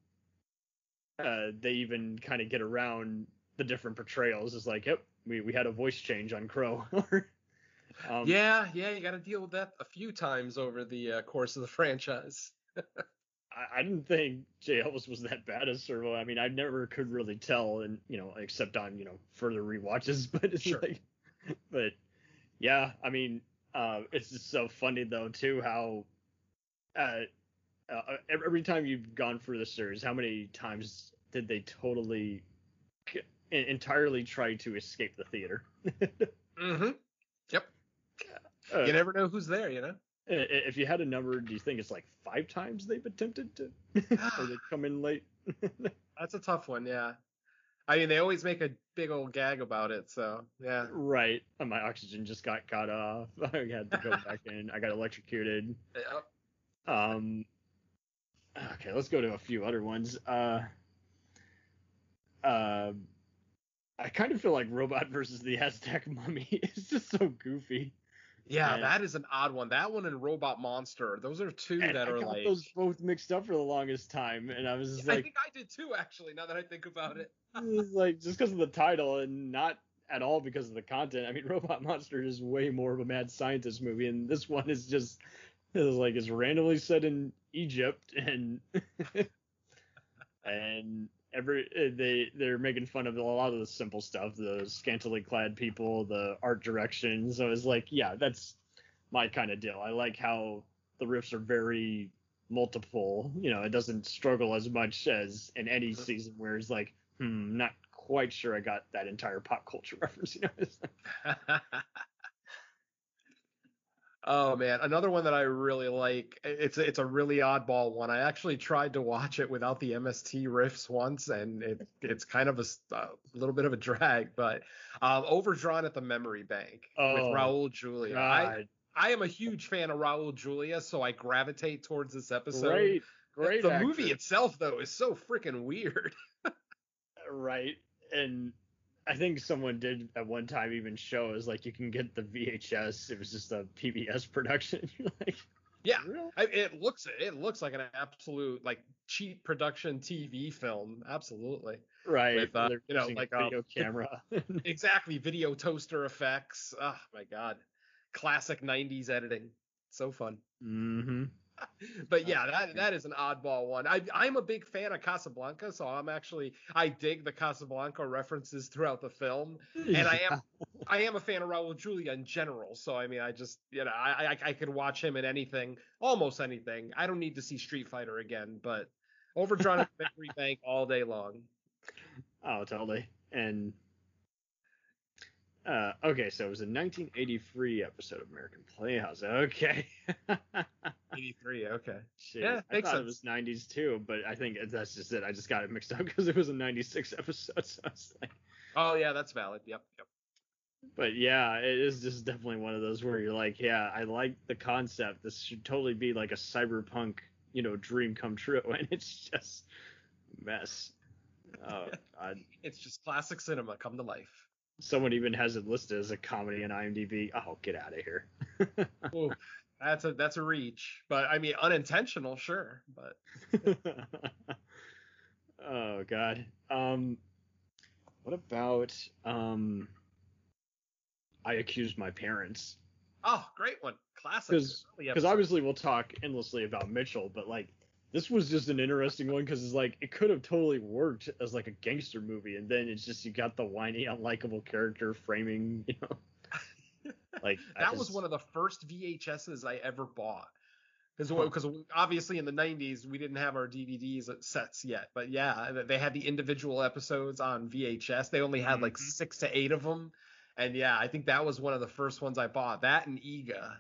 uh they even kind of get around the different portrayals. is like, yep, we we had a voice change on Crow. um, yeah, yeah. You got to deal with that a few times over the uh, course of the franchise. I, I didn't think Jay Elvis was that bad as Servo. I mean, I never could really tell, and you know, except on you know further rewatches. But it's Sure. like, but yeah, I mean, uh, it's just so funny though too how, uh, uh, every time you've gone through the series, how many times did they totally, entirely try to escape the theater? Mm-hmm. Yep. Uh, You never know who's there, you know. if you had a number, do you think it's like five times they've attempted to, or they come in late? That's a tough one, yeah. I mean, they always make a big old gag about it, so yeah. Right. And my oxygen just got cut off. I had to go back in. I got electrocuted. Yep. Um Okay, let's go to a few other ones. Uh uh I kind of feel like Robot versus the Aztec Mummy is just so goofy. Yeah, And- that is an odd one. That one and Robot Monster, those are two that I are got like. those both mixed up for the longest time, and I was just I like, think I did too, actually. Now that I think about it. it's like just because of the title and not at all because of the content. I mean, Robot Monster is way more of a mad scientist movie, and this one is just it's like it's randomly set in Egypt, and and every they they're making fun of a lot of the simple stuff, the scantily clad people, the art direction. So it's like, yeah, that's my kind of deal. I like how the riffs are very multiple. You know, it doesn't struggle as much as in any Mhm. season where it's like, hmm, not quite sure I got that entire pop culture reference. You know, oh man, another one that I really like. It's a- it's a really oddball one. I actually tried to watch it without the MST riffs once, and it it's kind of a little bit of a drag. But um, overdrawn at the memory bank Oh, with Raul Julia. I I am a huge fan of Raul Julia, so I gravitate towards this episode. great, great. the actor. movie itself though is so freaking weird. right and i think someone did at one time even show is like you can get the vhs it was just a pbs production like Yeah. really? I, it looks it looks like an absolute like cheap production TV film. Absolutely. right With, uh, you know, like, um, video camera Exactly. Video toaster effects. Oh my god. Classic 90s editing. So fun. mm-hmm But yeah, that that is an oddball one. I I'm a big fan of Casablanca, so I'm actually I dig the Casablanca references throughout the film. And I am I am a fan of Raul Julia in general, so I mean, I just you know, I I, I could watch him in anything, almost anything. I don't need to see Street Fighter again, but Overdrawn at the Victory Bank all day long. Oh, totally. And uh, okay, so it was a 1983 episode of American Playhouse. Okay. 83. Okay. Shit. Yeah, I makes thought it was 90s too, but I think that's just it. I just got it mixed up because it was a 96 episode. So I was like, Oh yeah, that's valid. Yep. Yep. but yeah, it is just definitely one of those where you're like, yeah, I like the concept. This should totally be like a cyberpunk, you know, dream come true, and it's just mess. Oh God. It's just classic cinema come to life. Someone even has it listed as a comedy in IMDb. Oh, get out of here. Ooh, that's a that's a reach, but I mean unintentional, sure. But oh God. Um, what about um? I Accuse My Parents oh, great one, classic. because early because episode. obviously we'll talk endlessly about Mitchell, but like this was just an interesting one because it's like it could have totally worked as like a gangster movie, and then it's just you got the whiny, unlikable character framing, you know. Like that was one of the first VHSs I ever bought. Because because obviously in the 90s we didn't have our DVDs sets yet, but yeah, they had the individual episodes on VHS. They only had like Mhm. six to eight of them, and yeah, I think that was one of the first ones I bought. That and Eegah.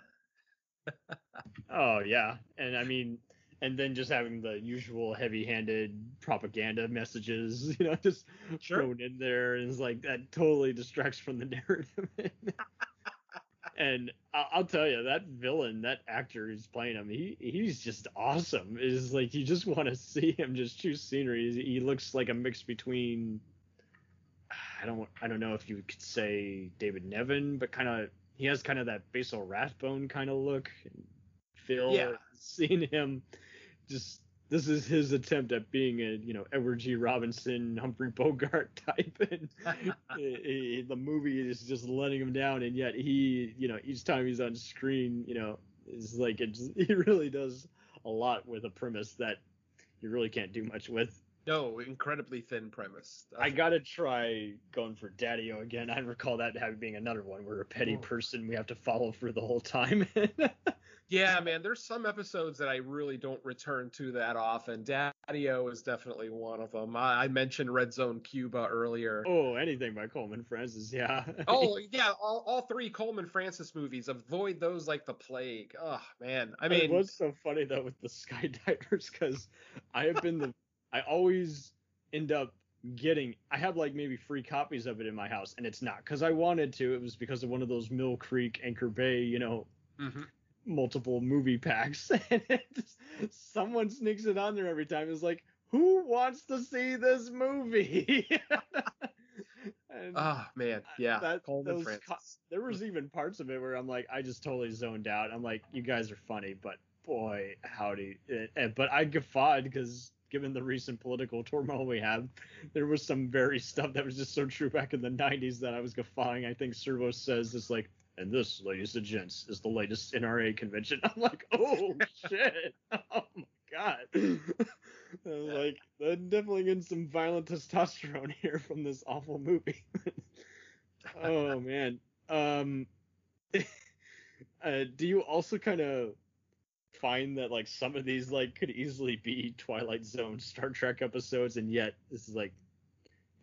Oh yeah, and I mean, and then just having the usual heavy-handed propaganda messages, you know, just Sure. thrown in there, and it's like that totally distracts from the narrative. and I'll, I'll tell you, that villain, that actor who's playing him, he he's just awesome. Is like you just want to see him just choose scenery. He, looks like a mix between. I don't I don't know if you could say David Niven, but kind of he has kind of that Basil Rathbone kind of look Phil, feel. Yeah. Seeing him, just this is his attempt at being a you know Edward G. Robinson, Humphrey Bogart type, and he- he- the movie is just letting him down, and yet he you know each time he's on screen, you know, is like it. He really does a lot with a premise that you really can't do much with. No, incredibly thin premise. I gotta try going for Daddy-O again. I recall that having being another one where a petty Oh. person we have to follow for the whole time. Yeah, man, there's some episodes that I really don't return to that often. Daddy-O is definitely one of them. I, I mentioned Red Zone Cuba earlier. oh, anything by Coleman Francis, yeah. Oh yeah, all, all three Coleman Francis movies. Avoid those like the plague. Oh man, I mean, it was so funny though with the skydivers because I have been the I always end up getting I have like maybe free copies of it in my house and it's not because I wanted to. It was because of one of those Mill Creek Anchor Bay, you know, Mhm. Multiple movie packs and just, someone sneaks it on there every time. It's like, who wants to see this movie? and oh man, yeah, that, those there was even parts of it where I'm like, I just totally zoned out. I'm like, you guys are funny, but boy, howdy. eh, eh, But I guffawed because given the recent political turmoil we have, there was some very stuff that was just so true back in the 90s that I was guffawing. I think Servo says it's like, and this, ladies and gents, is the latest NRA convention. I'm like, oh shit, oh my god. I was like, I'm definitely getting some violent testosterone here from this awful movie. oh man. Um uh, do you also kind of find that like some of these like could easily be Twilight Zone Star Trek episodes and yet this is like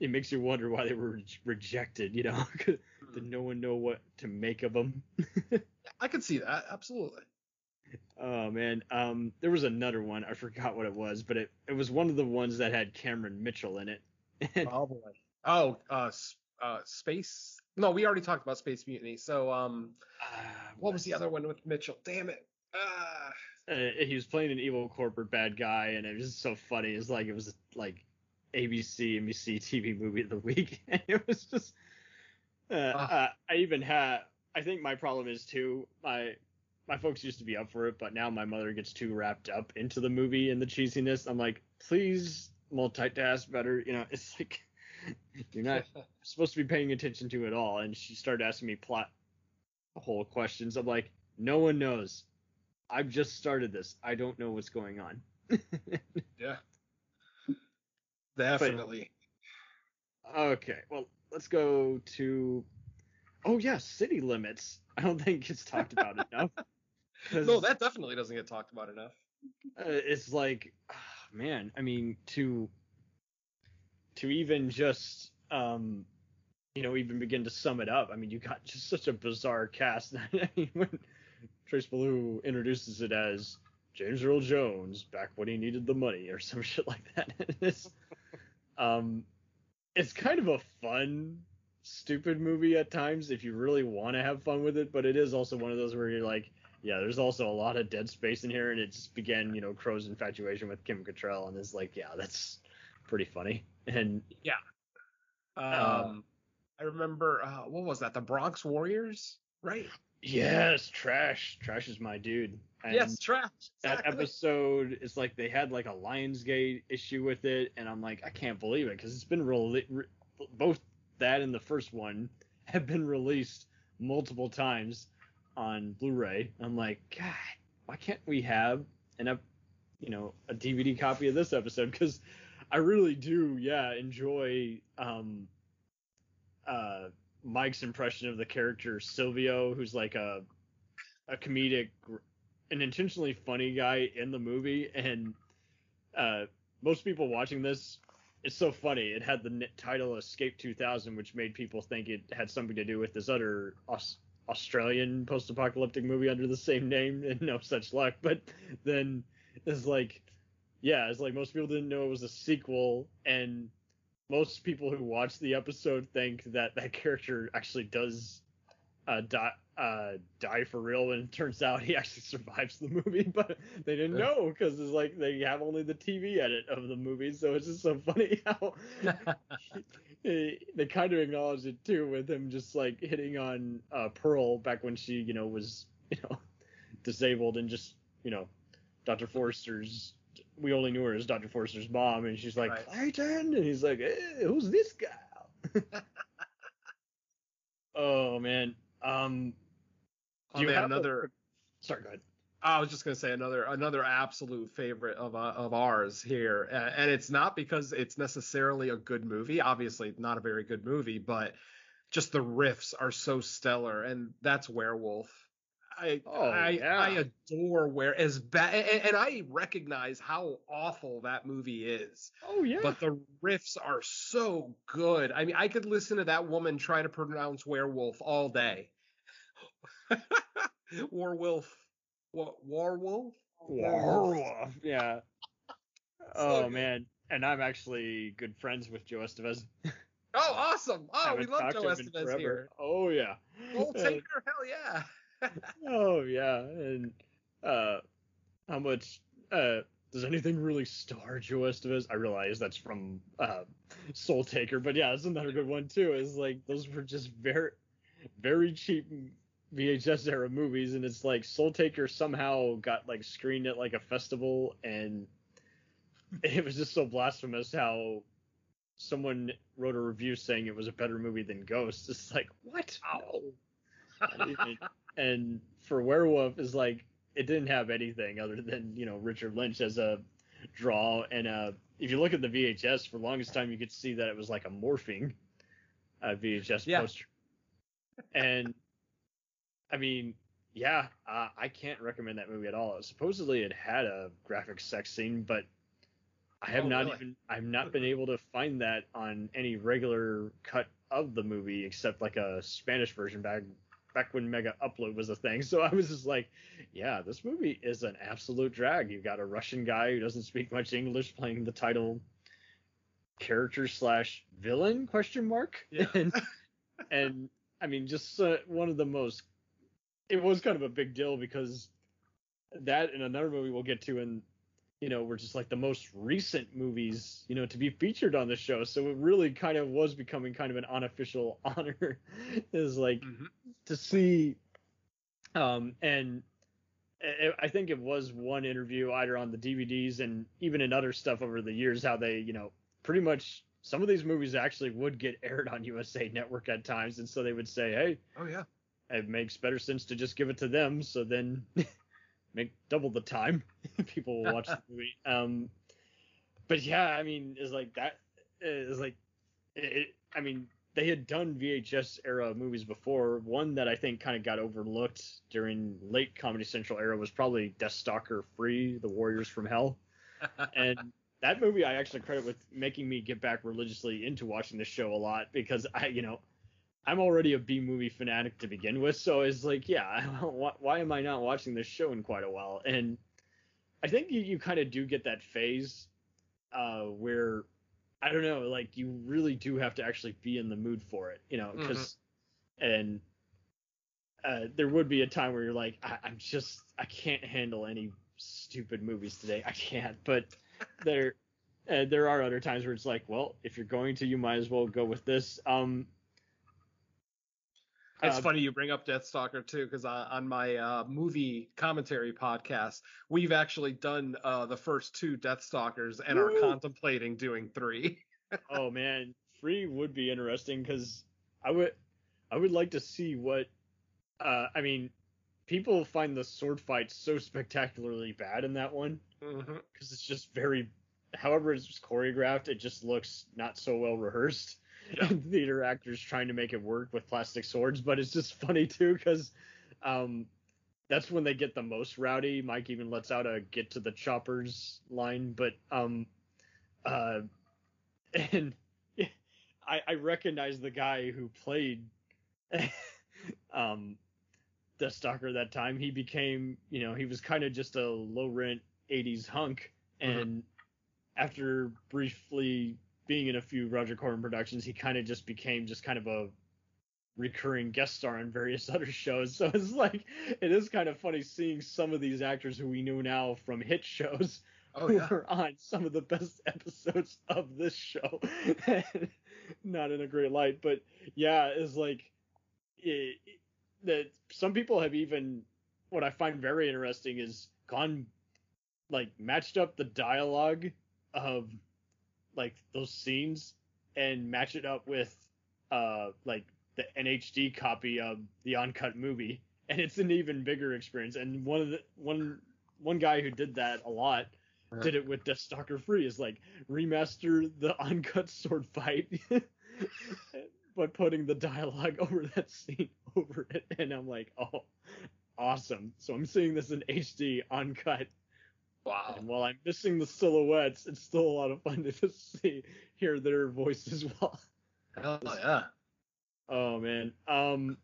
it makes you wonder why they were rejected, you know? Did no one know what to make of them? I could see that absolutely. Oh man, um, there was another one. I forgot what it was, but it, it was one of the ones that had Cameron Mitchell in it. Oh boy. Oh, uh, uh, space. No, we already talked about Space Mutiny. So, um, ah, what was the other one with Mitchell? Damn it. Ah. uh, he was playing an evil corporate bad guy, and it was just so funny. It's like it was like ABC, NBC TV movie of the week, and it was just. Uh, Ah. uh, I even had. I think my problem is too. My my folks used to be up for it, but now my mother gets too wrapped up into the movie and the cheesiness. I'm like, please multitask better. You know, it's like you're not supposed to be paying attention to it all. And she started asking me plot whole questions. I'm like, no one knows. I've just started this. I don't know what's going on. yeah. Definitely. Okay, well, let's go to. Oh yeah, city limits. I don't think it's talked about enough. no, that definitely doesn't get talked about enough. uh, it's like, ah, man, I mean to to even just um you know even begin to sum it up. I mean, you got just such a bizarre cast. I mean, when Trace Beaulieu introduces it as James Earl Jones back when he needed the money or some shit like that. it's um it's kind of a fun stupid movie at times if you really want to have fun with it, but it is also one of those where you're like, yeah, there's also a lot of dead space in here, and it just began, you know, Crow's infatuation with Kim Cattrall, and is like, yeah, that's pretty funny. And yeah, Um, I remember uh, what was that? The Bronx Warriors, right? yes, Trash, Trash is my dude. And yes, trash. that episode is like they had like a Lionsgate issue with it, and I'm like, I can't believe it because it's been rele- re- both that and the first one have been released multiple times on Blu-ray. I'm like, God, why can't we have an ep- you know a DVD copy of this episode? Because I really do, yeah, enjoy um uh Mike's impression of the character Silvio, who's like a a comedic an intentionally funny guy in the movie and uh most people watching this it's so funny. It had the title escape 2000 which made people think it had something to do with this other Aus- australian post-apocalyptic movie under the same name and no such luck. But then it's like yeah it's like most people didn't know it was a sequel and most people who watch the episode think that that character actually does uh, die, uh, die for real, and it turns out he actually survives the movie, but they didn't Yeah. know because it's like they have only the TV edit of the movie, so it's just so funny how they, they kind of acknowledge it too with him just like hitting on uh, Pearl back when she, you know, was you know disabled and just you know Dr. Forrester's. We only knew her as Dr. Forrester's mom, and she's like Right. Clayton, and he's like, hey, "Who's this guy?" oh man, um, do you have a- another. Sorry, go ahead. I was just gonna say another another absolute favorite of uh, of ours here, uh, and it's not because it's necessarily a good movie. Obviously, not a very good movie, but just the riffs are so stellar, and that's Werewolf. I Oh, I, yeah. I adore where as bad, and, and I recognize how awful that movie is. Oh yeah. But the riffs are so good. I mean, I could listen to that woman try to pronounce werewolf all day. Warwolf. What? Warwolf? Werewolf. Yeah. Oh man, and I'm actually good friends with Joe Estevez. Oh, awesome. Oh, we love Joe Estevez here. Oh yeah. Gold Uh, Taker? Hell yeah. Oh yeah, and uh, how much uh does anything really star Joe Estevez? I realize that's from uh Soul Taker, but yeah, it's another good one too. Is like those were just very, very cheap VHS era movies, and it's like Soul Taker somehow got like screened at like a festival, and it was just so blasphemous how someone wrote a review saying it was a better movie than Ghost. It's like what? No. And for Werewolf is like it didn't have anything other than you know Richard Lynch as a draw and uh if you look at the VHS for the longest time you could see that it was like a morphing uh, VHS Yeah. poster and I mean yeah uh, I can't recommend that movie at all supposedly it had a graphic sex scene but I have Oh, not really? even I've not been able to find that on any regular cut of the movie except like a Spanish version back back when Mega Upload was a thing. So I was just like, yeah, this movie is an absolute drag. You've got a Russian guy who doesn't speak much English playing the title character slash villain question mark Yeah. and and I mean just uh, one of the most it was kind of a big deal because that and another movie we'll get to in you know were just like the most recent movies you know to be featured on the show so it really kind of was becoming kind of an unofficial honor is like Mhm. to see um and I- I think it was one interview either on the DVDs and even in other stuff over the years how they you know pretty much some of these movies actually would get aired on USA Network at times and so they would say hey Oh, yeah. it makes better sense to just give it to them so then make double the time people will watch the movie. Um but yeah i mean it's like that is like it, it, i mean they had done vhs era movies before. One that i think kind of got overlooked during late comedy central era was probably Deathstalker free the warriors from hell. And that movie I actually credit with making me get back religiously into watching the show a lot because I, you know, I'm already a B movie fanatic to begin with, so it's like, yeah, why, why am I not watching this show in quite a while? And I think you, you kind of do get that phase uh, where I don't know, like you really do have to actually be in the mood for it, you know, because and uh, there would be a time where you're like, I, I'm just, I can't handle any stupid movies today. I can't. But there, uh, there are other times where it's like, well, if you're going to, you might as well go with this. Um, It's uh, funny you bring up Deathstalker too, because on my uh, movie commentary podcast, we've actually done uh, the first two Deathstalkers and are contemplating doing three. oh man, three would be interesting because I would, I would like to see what. Uh, I mean, people find the sword fight so spectacularly bad in that one. Mm-hmm. because it's just very however it's choreographed it just looks not so well rehearsed Yeah. theater actors trying to make it work with plastic swords but it's just funny too because um that's when they get the most rowdy. Mike even lets out a get to the choppers line but um uh and i i recognize the guy who played um the stalker that time. He became you know he was kind of just a low rent 80s hunk and after briefly being in a few roger corman productions he kind of just became just kind of a recurring guest star on various other shows so it's like it is kind of funny seeing some of these actors who we know now from hit shows Oh who yeah. were on some of the best episodes of this show. Not in a great light, but yeah, it's like it, that some people have even what I find very interesting is gone like matched up the dialogue of like those scenes and match it up with uh like the NHD copy of the uncut movie. And it's an even bigger experience. And one of the one one guy who did that a lot did it with Deathstalker Free is like remaster the uncut sword fight, but putting the dialogue over that scene over it, and I'm like, oh, awesome. So I'm seeing this in HD uncut, Wow. and while I'm missing the silhouettes, it's still a lot of fun to just see hear their voices well. Hell yeah. Oh man. Um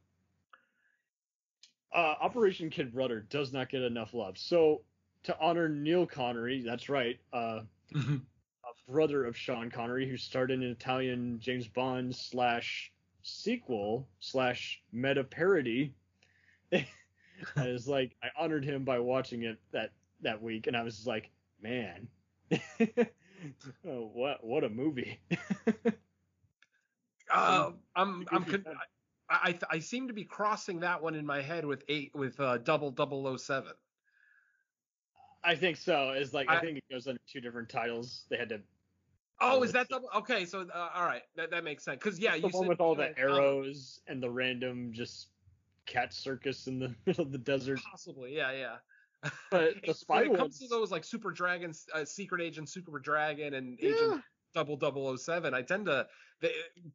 uh Operation Kid Brother does not get enough love. So to honor Neil Connery, that's right, uh a brother of Sean Connery who starred in an Italian James Bond slash sequel slash meta parody. I was like I honored him by watching it that that week and I was like, man. oh, what what a movie. Uh, I'm I'm con-. I, I I seem to be crossing that one in my head with eight with uh, double double oh seven. I think so. It's like I, I- think it goes under two different titles. They had to Oh, Oh, is that double? Okay, so uh, all right, that that makes sense. Cause yeah, the you one said with all the know, arrows and the random just cat circus in the middle of the desert. Possibly, yeah, yeah. But the spy when it comes to those like Super Dragon, uh, Secret Agent, Super Dragon, and yeah, Agent Double Double O Seven, I tend to they,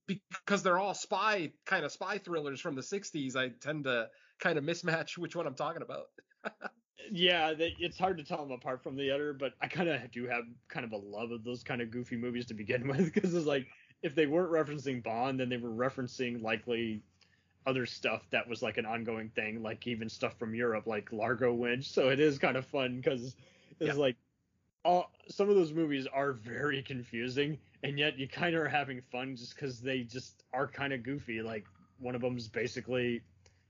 because they're all spy kind of spy thrillers from the '60s. I tend to kind of mismatch which one I'm talking about. yeah, they, it's hard to tell them apart from the other. But I kind of do have kind of a love of those kind of goofy movies to begin with, because it's like if they weren't referencing Bond, then they were referencing likely other stuff that was like an ongoing thing, like even stuff from Europe, like Largo Winch. So it is kind of fun because it's Yeah. like all some of those movies are very confusing, and yet you kind of are having fun just because they just are kind of goofy. Like one of them's basically,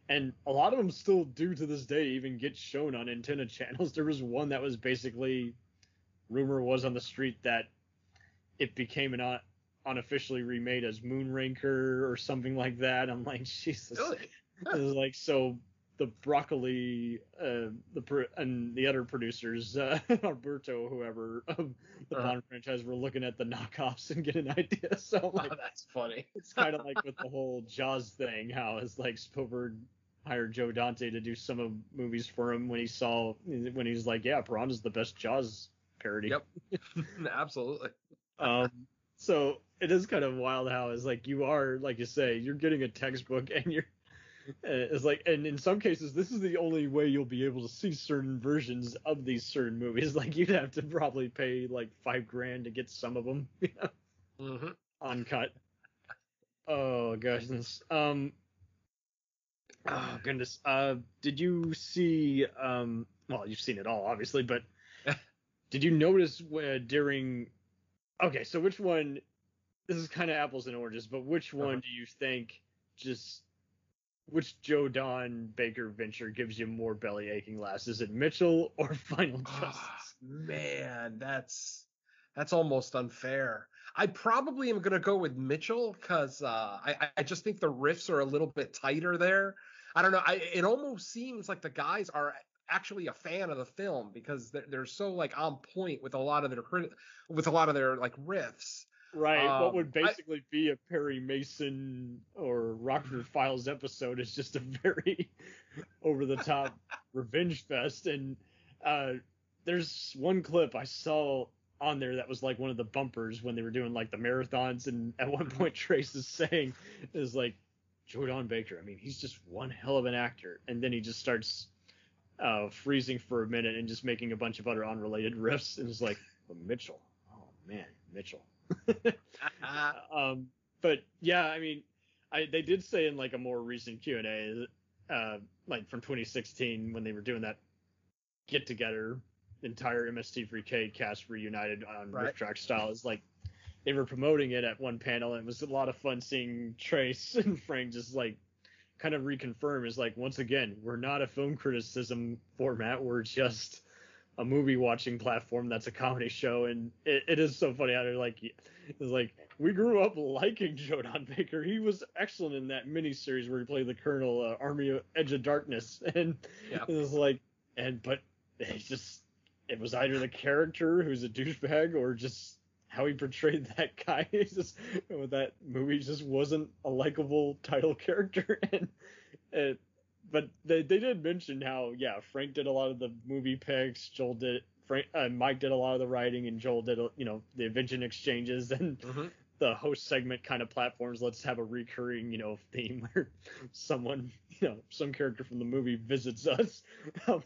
and a lot of them still do to this day even get shown on antenna channels. There was one that was basically rumor was on the street that it became an unofficially remade as Moonraker or something like that. I'm like, Jesus. It was like so the broccoli uh the pro- and the other producers uh alberto whoever of the Uh-huh. bond franchise were looking at the knockoffs and get an idea so like Oh, that's funny. it's kind of like with the whole jaws thing how it's like spielberg hired joe dante to do some of movies for him when he saw when he's like yeah piranha's the best jaws parody Yep. Absolutely. um so it is kind of wild how it's like you are like you say you're getting a textbook and you're Uh, It's like, and in some cases, this is the only way you'll be able to see certain versions of these certain movies. Like, you'd have to probably pay like five grand to get some of them you know, hmm uncut. Oh goodness. Um. Oh goodness. Uh, did you see? Um. Well, you've seen it all, obviously, but did you notice uh, during? Okay, so which one? This is kind of apples and oranges, but which one Uh-huh. do you think just? Which Joe Don Baker venture gives you more belly aching laughs? Is it Mitchell or Final Justice? Ah, man, that's that's almost unfair. I probably am gonna go with Mitchell because uh, I I just think the riffs are a little bit tighter there. I don't know. I it almost seems like the guys are actually a fan of the film because they're, they're so like on point with a lot of their crit- with a lot of their like riffs. Right. what Um, would I- basically be a Perry Mason or Rockford Files episode is just a very over the top revenge fest. And uh, there's one clip I saw on there that was like one of the bumpers when they were doing like the marathons. And at one point, Trace is saying, is like, Joe Don Baker, I mean, he's just one hell of an actor. And then he just starts uh, freezing for a minute and just making a bunch of other unrelated riffs. And it's like, oh, Mitchell. Oh, man, Mitchell. um, but yeah, I mean, I they did say in like a more recent Q and A, uh, like from 2016 when they were doing that get together, entire MST3K cast reunited on Right. RiffTrax style is like they were promoting it at one panel and it was a lot of fun seeing Trace and Frank just like kind of reconfirm is like once again we're not a film criticism format we're just a movie watching platform that's a comedy show and it, it is so funny how they're like it's like we grew up liking Joe Don Baker he was excellent in that miniseries where he played the Colonel uh, Army of Edge of Darkness and Yeah. it was like and but it's just it was either the character who's a douchebag or just how he portrayed that guy. It's just that movie just wasn't a likable title character, and it. But they they did mention how yeah Frank did a lot of the movie picks, Joel did Frank uh, Mike did a lot of the writing, and Joel did you know the invention exchanges and Mhm. the host segment kind of platforms. Let's have a recurring you know theme where someone you know some character from the movie visits us. um,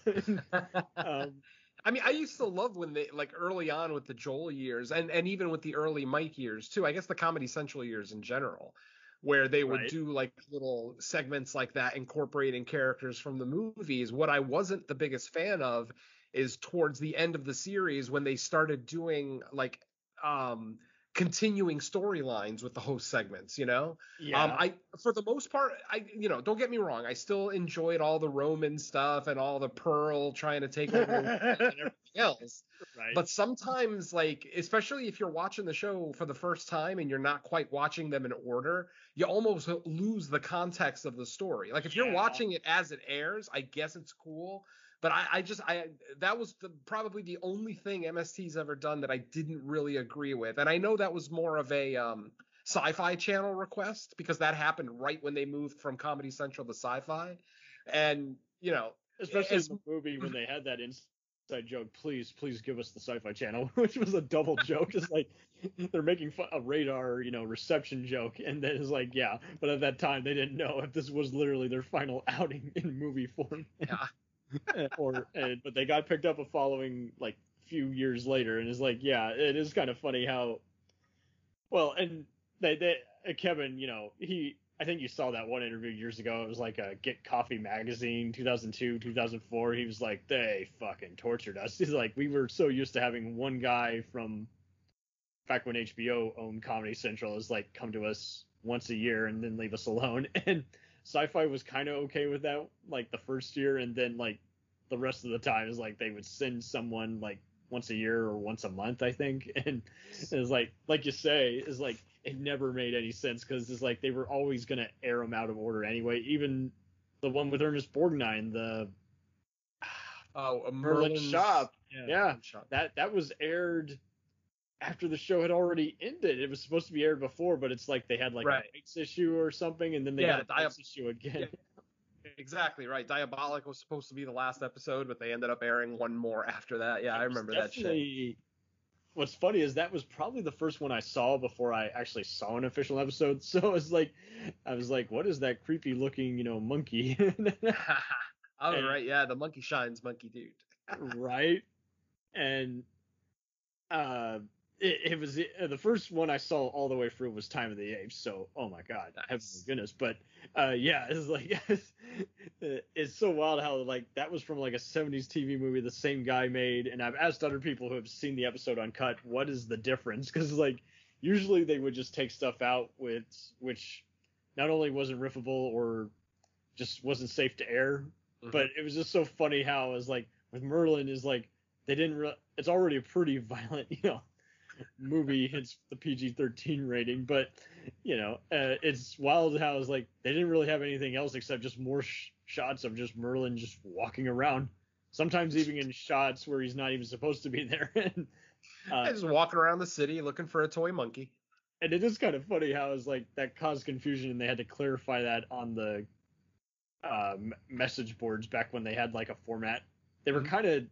I mean, I used to love when they like early on with the Joel years, and and even with the early Mike years too. I guess the Comedy Central years in general, where they would Right. do like little segments like that, incorporating characters from the movies. What I wasn't the biggest fan of is towards the end of the series when they started doing like um continuing storylines with the host segments. You know, yeah. um, I for the most part, I you know, don't get me wrong, I still enjoyed all the Roman stuff and all the Pearl trying to take over and everything else. right. But sometimes, like especially if you're watching the show for the first time and you're not quite watching them in order, you almost lose the context of the story. Like if you're watching it as it airs, I guess it's cool. But I, I just I that was the, probably the only thing MST's ever done that I didn't really agree with, and I know that was more of a um, Sci-Fi Channel request because that happened right when they moved from Comedy Central to Sci-Fi, and you know especially in the movie when they had that inside joke please please give us the sci-fi channel which was a double joke. It's like they're making fun a radar you know reception joke and then it's like yeah. But at that time they didn't know if this was literally their final outing in movie form. Yeah. or and, but they got picked up a following like few years later and it's like yeah it is kind of funny how well and they they uh, Kevin you know he I think you saw that one interview years ago. It was like a Get Coffee magazine, 2002, 2004. He was like, they fucking tortured us. He's like, we were so used to having one guy from back when HBO owned Comedy Central is like come to us once a year and then leave us alone. And Sci-Fi was kind of okay with that, like the first year, and then like the rest of the time is like they would send someone like once a year or once a month, I think. And it was like, like you say, is like it never made any sense because it's like they were always gonna air them out of order anyway. Even the one with Ernest Borgnine, the oh a Merlin Shop. Yeah. Merlin Shop. that that was aired after the show had already ended. It was supposed to be aired before, but it's like they had like Right. a rights issue or something, and then they Yeah, had a I- rights issue again. Exactly right. Diabolik was supposed to be the last episode, but they ended up airing one more after that. Yeah, I remember that shit. what's funny is that was probably the first one I saw before I actually saw an official episode. So it's like, I was like, what is that creepy looking, you know, monkey? oh And- right, yeah, the monkey shines monkey dude. right? And uh, it, it was uh, the first one I saw all the way through was Time of the Apes. So, oh my god, Nice. goodness! But uh, yeah, it's like it's so wild how like that was from like a '70s TV movie the same guy made. And I've asked other people who have seen the episode uncut, what is the difference? Because like usually they would just take stuff out with which not only wasn't riffable or just wasn't safe to air, Mhm. but it was just so funny how it was like with Merlin is like they didn't re- it's already a pretty violent you know movie hits the PG-13 rating but you know uh, it's wild how it's like they didn't really have anything else except just more sh- shots of just Merlin just walking around sometimes even in shots where he's not even supposed to be there and uh, just walking around the city looking for a toy monkey. and it is kind of funny how it's like that caused confusion and they had to clarify that on the uh, message boards back when they had like a format they were Mhm. kind of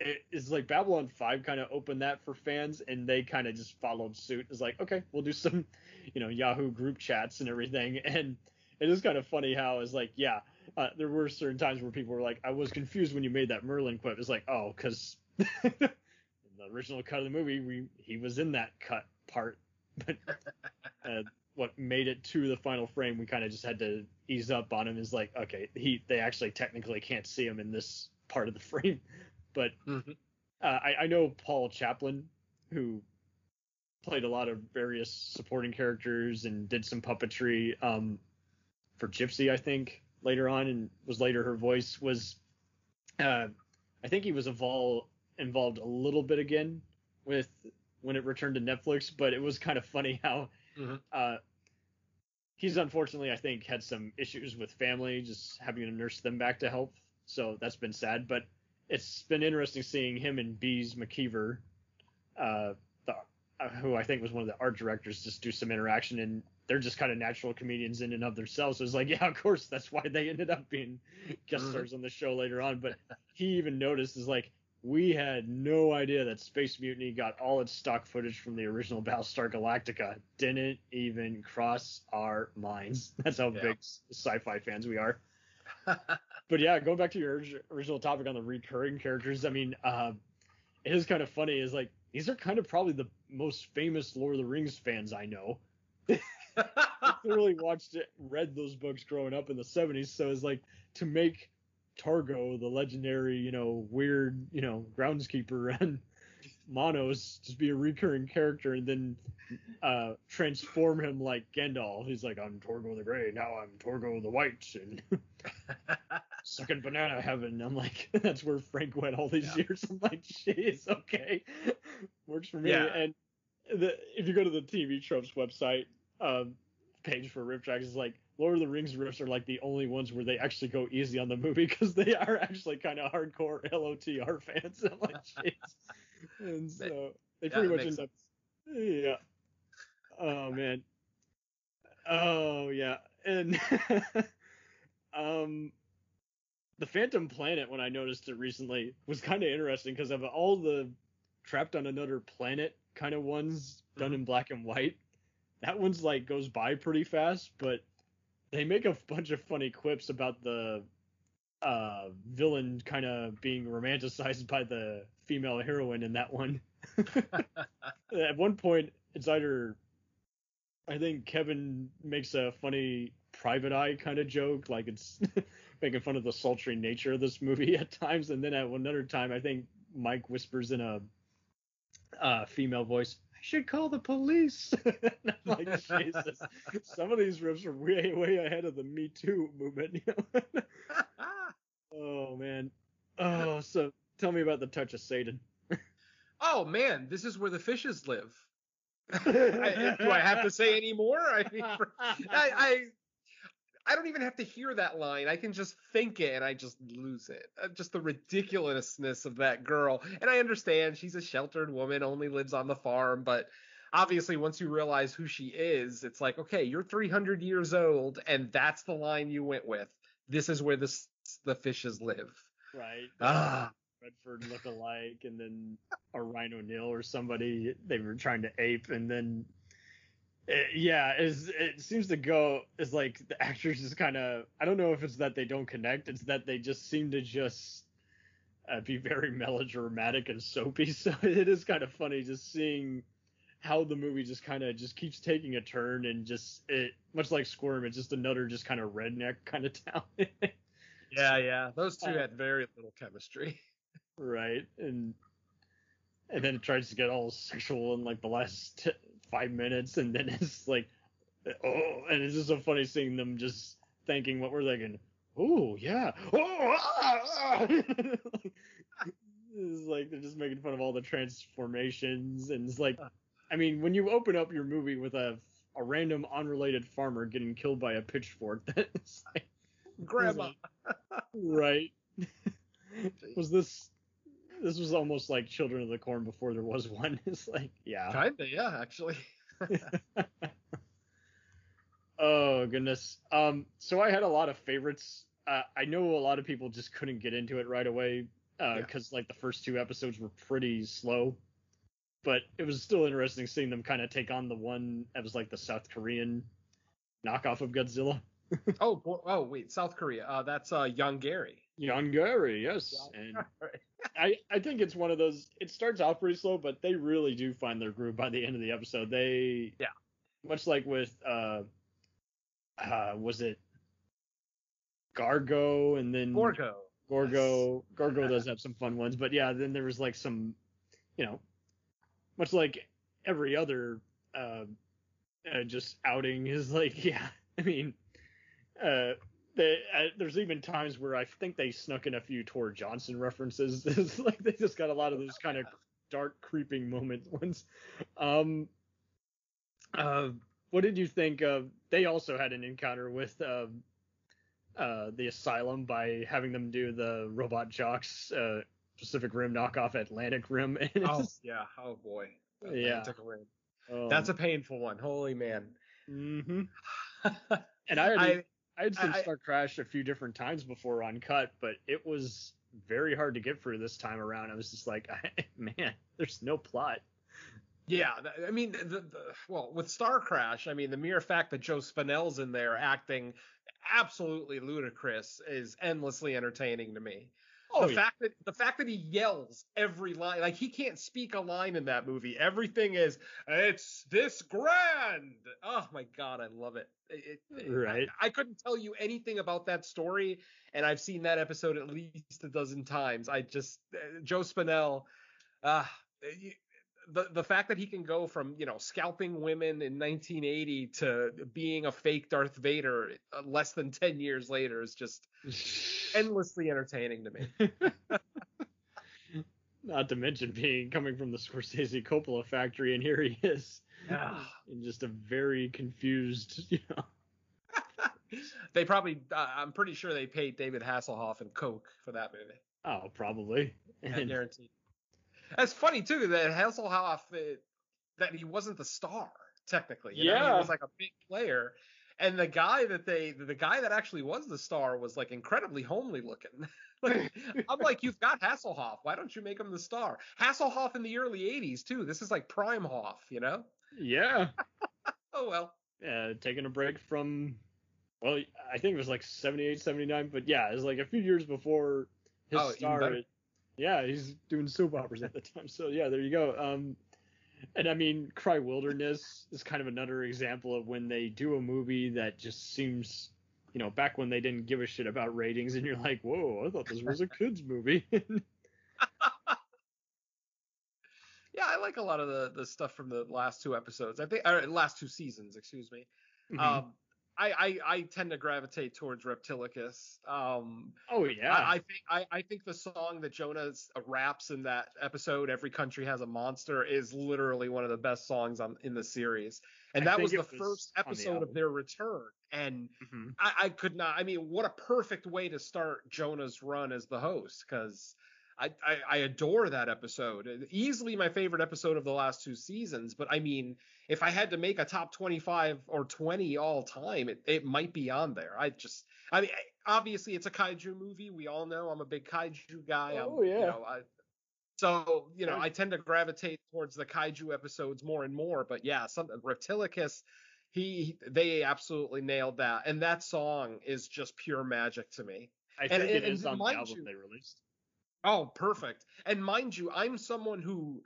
it- it's like babylon 5 kind of opened that for fans and they kind of just followed suit. It's like okay we'll do some you know yahoo group chats and everything. And it is kind of funny how it's like yeah uh, there were certain times where people were like i was confused when you made that merlin quip. It's like oh because in the original cut of the movie we he was in that cut part. But uh, what made it to the final frame we kind of just had to ease up on him. Is like okay he they actually technically can't see him in this part of the frame but Mhm. uh, I, I know paul chaplin who played a lot of various supporting characters and did some puppetry um, for gypsy i think later on and was later her voice was uh, i think he was involved involved a little bit again with when it returned to netflix but it was kind of funny how Mhm. uh, he's unfortunately, I think, had some issues with family, just having to nurse them back to health. So that's been sad. But it's been interesting seeing him and Beez McKeever, uh, the, uh, who I think was one of the art directors, just do some interaction. And they're just kind of natural comedians in and of themselves. So it's like, yeah, of course, that's why they ended up being guest stars on the show later on. But he even noticed is like, we had no idea that Space Mutiny got all its stock footage from the original Battlestar Galactica. Didn't even cross our minds. That's how Yeah. big sci-fi fans we are. But yeah, going back to your original topic on the recurring characters, I mean, uh, it is kind of funny. Is like these are kind of probably the most famous Lord of the Rings fans I know. I clearly watched it, read those books growing up in the 70s. So it's like to make Torgo, the legendary, you know, weird, you know, groundskeeper and Manos just be a recurring character and then uh, transform him like Gandalf. He's like, I'm Torgo the Grey, now I'm Torgo the White, and second banana heaven. I'm like, that's where Frank went all these Yeah. years. I'm like, jeez, okay, works for me. Yeah. And the, if you go to the TV Tropes website um, page for RiffTrax, it's like Lord of the Rings riffs are like the only ones where they actually go easy on the movie because they are actually kind of hardcore LOTR fans. I'm like, jeez. And so they pretty much end up, yeah. Oh man. Oh yeah, and um, the Phantom Planet when I noticed it recently was kind of interesting because of all the trapped on another planet kind of ones done Mm-hmm. in black and white. That one's like goes by pretty fast, but they make a bunch of funny quips about the uh villain kind of being romanticized by the female heroine in that one. At one point, it's either I think Kevin makes a funny private eye kind of joke, like it's making fun of the sultry nature of this movie at times, and then at another time, I think Mike whispers in a uh, female voice, "I should call the police." Like, Jesus, some of these riffs are way, way ahead of the Me Too movement. You know? oh man. Oh, so tell me about the touch of Satan. oh man, this is where the fishes live. I, do I have to say any more? I mean, for- I, I I don't even have to hear that line. I can just think it and I just lose it. Uh, Just the ridiculousness of that girl. And I understand she's a sheltered woman, only lives on the farm, but obviously once you realize who she is, it's like, okay, you're 300 years old and that's the line you went with. This is where the the fishes live. Right. Ah, Redford look alike, and then a Ryan O'Neal or somebody they were trying to ape, and then it, yeah, it's, it seems to go is like the actors just kind of I don't know if it's that they don't connect, it's that they just seem to just uh, be very melodramatic and soapy. So it is kind of funny just seeing how the movie just kind of just keeps taking a turn and just it much like Squirm, it's just another just kind of redneck kind of town. Yeah, yeah. Those two Uh, had very little chemistry. right and and then it tries to get all sexual in like the last t- five minutes and then it's like oh and it's just so funny seeing them just thinking what we're thinking oh yeah oh ah, ah. it's like they're just making fun of all the transformations and it's like i mean when you open up your movie with a a random unrelated farmer getting killed by a pitchfork that's like Grandma. right was this this was almost like children of the corn before there was one it's like yeah Kinda, yeah, actually. oh goodness um so i had a lot of favorites uh, i know a lot of people just couldn't get into it right away Yeah. because like the first two episodes were pretty slow but it was still interesting seeing them kind of take on the one that was like the south korean knockoff of godzilla Oh, oh, wait, South Korea. Uh, that's uh, Yongary. Yongary, yes. And I, I think it's one of those. It starts out pretty slow, but they really do find their groove by the end of the episode. They, Yeah. much like with, uh, uh, was it Gargo and then Gorgo. Gorgo. Gorgo does have some fun ones, but yeah, then there was like some, you know, much like every other, uh, uh just outing is like, yeah. I mean, uh, they, uh, there's even times where I think they snuck in a few Tor Johnson references. it's like they just got a lot of those kind of dark, creeping moment ones. Um, uh, what did you think of? They also had an encounter with uh, uh, the asylum by having them do the robot jocks uh, Pacific Rim knockoff Atlantic Rim. Oh, yeah. Oh, boy. Yeah. Atlantic Rim. um, That's a painful one. Holy man. Mm-hmm. And I had I, had seen I- Star Crash a few different times before uncut, but it was very hard to get through this time around. I was just like, man, there's no plot. yeah, I mean, the, the, well, with Star Crash, I mean, the mere fact that Joe Spinell's in there acting absolutely ludicrous is endlessly entertaining to me. Oh, the fact that the fact that he yells every line, like he can't speak a line in that movie. Everything is it's this grand. Oh my god, I love it. It- it- Right. I, I couldn't tell you anything about that story, and I've seen that episode at least a dozen times. I just uh, Joe Spinell, uh, you- the the fact that he can go from you know scalping women in 1980 to being a fake Darth Vader uh, less than 10 years later is just endlessly entertaining to me. Not to mention being coming from the Scorsese Coppola factory, and here he is in just a very confused, you know. they probably, uh, I'm pretty sure they paid David Hasselhoff and Coke for that movie. Oh, probably. I And, guarantee. That's funny too that Hasselhoff uh, that he wasn't the star technically. You know? Yeah. he was like a big player, and the guy that they, the guy that actually was the star was like incredibly homely looking. like, I'm like, you've got Hasselhoff. Why don't you make him the star? Hasselhoff in the early '80s too. This is like prime Hoff, you know? yeah. Oh well. uh, taking a break from well i think it was like 78 79 but yeah it was like a few years before his Oh, star. Yeah he's doing soap operas at the time so yeah there you go um and i mean cry wilderness is kind of another example of when they do a movie that just seems you know back when they didn't give a shit about ratings and you're like whoa i thought this was a kids movie Yeah, I like a lot of the the stuff from the last two episodes. I think, or last two seasons, excuse me. Mhm. Um, I, I I tend to gravitate towards Reptilicus. Um, oh yeah I, I think I, I think the song that Jonah raps in that episode, "Every Country Has a Monster," is literally one of the best songs on in the series. And that was the was first on the episode of their return. And Mhm. I, I could not. I mean, what a perfect way to start Jonah's run as the host, because I, I I adore that episode. Uh, easily my favorite episode of the last two seasons. But I mean, if I had to make a top twenty-five or twenty all time, it, it might be on there. I just I mean, obviously it's a kaiju movie. We all know I'm a big kaiju guy. I'm, Oh, yeah. You know, I, so you know, I tend to gravitate towards the kaiju episodes more and more. But yeah, some Reptilicus, he they absolutely nailed that, and that song is just pure magic to me. I And- think it and- is and on the album you- they released. Oh, perfect. And mind you, I'm someone who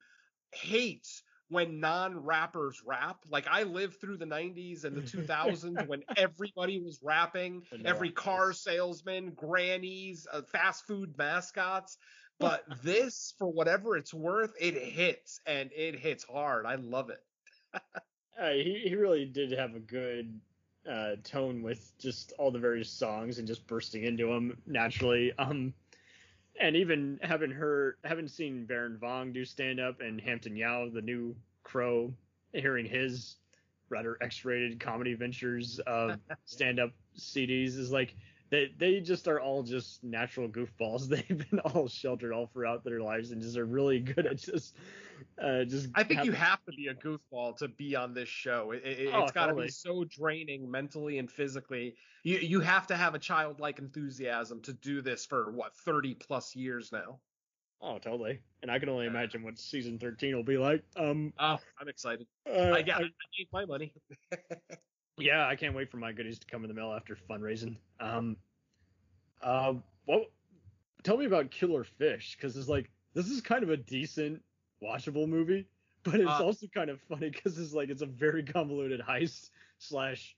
hates when non-rappers rap. Like I lived through the 90s and the 2000s when everybody was rapping, every car salesman, grannies, uh, fast food mascots. But this, for whatever it's worth, it hits and it hits hard. I love it. Uh, he he really did have a good uh, tone with just all the various songs and just bursting into them naturally. Um, and even having heard, having seen Baron Vaughn do stand up and Hampton Yount, the new Crow, hearing his rather X-rated comedy ventures of stand up CDs is like they they just are all just natural goofballs. They've been all sheltered all throughout their lives and just are really good at just uh just. I think you have to be a goofball to be on this show. It, it, Oh, has got to be so draining mentally and physically. You you have to have a childlike enthusiasm to do this for what 30 plus years now. Oh, totally. And I can only imagine what season 13 will be like. Um, Oh, I'm excited. uh, I got I need my money. yeah, I can't wait for my goodies to come in the mail after fundraising. Um, uh, well, tell me about Killer Fish because it's like this is kind of a decent, watchable movie, but it's Uh, also kind of funny because it's like it's a very convoluted heist slash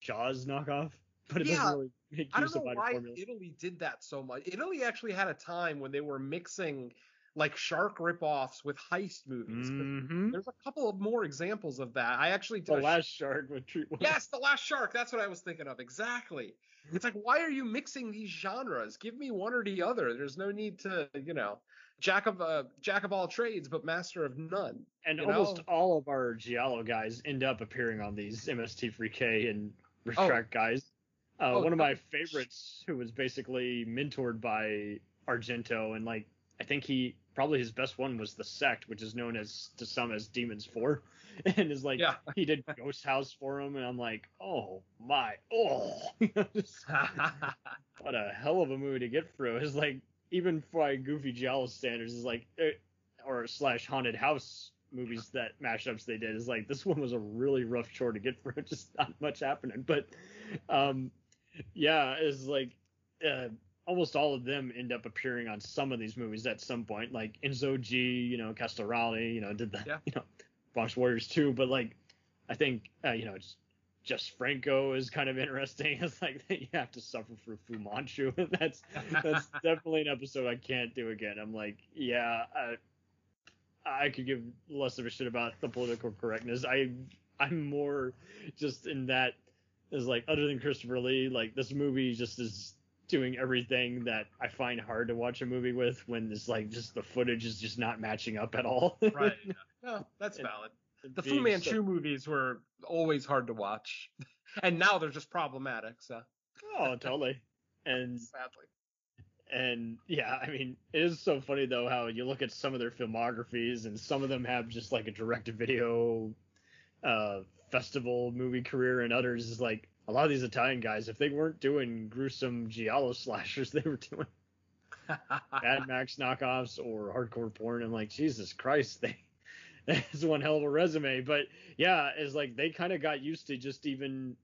Jaws knockoff, but it Yeah, doesn't really make use I don't know either why formula. Italy did that so much. Italy actually had a time when they were mixing like shark ripoffs with heist movies. but Mhm. There's a couple of more examples of that. I actually The did a last shark with Treat. Yes, the last shark. That's what I was thinking of. Exactly. It's like, why are you mixing these genres? Give me one or the other. There's no need to, you know, jack of uh, jack of all trades, but master of none. And almost know? all of our Giallo guys end up appearing on these MST3K and RiffTrax guys. Uh, Oh, one of my no. favorites, who was basically mentored by Argento, and like I think he probably his best one was the Sect, which is known as to some as Demons Four, and is like Yeah. he did Ghost House for him, and I'm like, oh my, oh, Just- what a hell of a movie to get through. is like even by goofy Giallo standards, is like or slash haunted house movies that mashups they did is like this one was a really rough chore to get through. Just not much happening, but um, yeah, it's like uh, almost all of them end up appearing on some of these movies at some point. Like Enzo G, you know, Castellari, you know, did the Yeah. you know Bronx Warriors too, but like I think uh, you know just just Franco is kind of interesting. It's like you have to suffer for Fu Manchu. that's that's definitely an episode I can't do again. I'm like, yeah, I, I could give less of a shit about the political correctness. I I'm more just in that is like other than Christopher Lee, like this movie just is doing everything that I find hard to watch a movie with when it's like just the footage is just not matching up at all. right. No, that's And valid. The Fu Manchu so- movies were always hard to watch, and now they're just problematic. So oh, totally. And sadly, And yeah, I mean, it is so funny though how you look at some of their filmographies and some of them have just like a direct to video uh festival movie career and others is like a lot of these Italian guys, if they weren't doing gruesome giallo slashers, they were doing Mad Max knockoffs or hardcore porn. I'm like, Jesus Christ, they that's one hell of a resume. But yeah, it's like they kind of got used to just even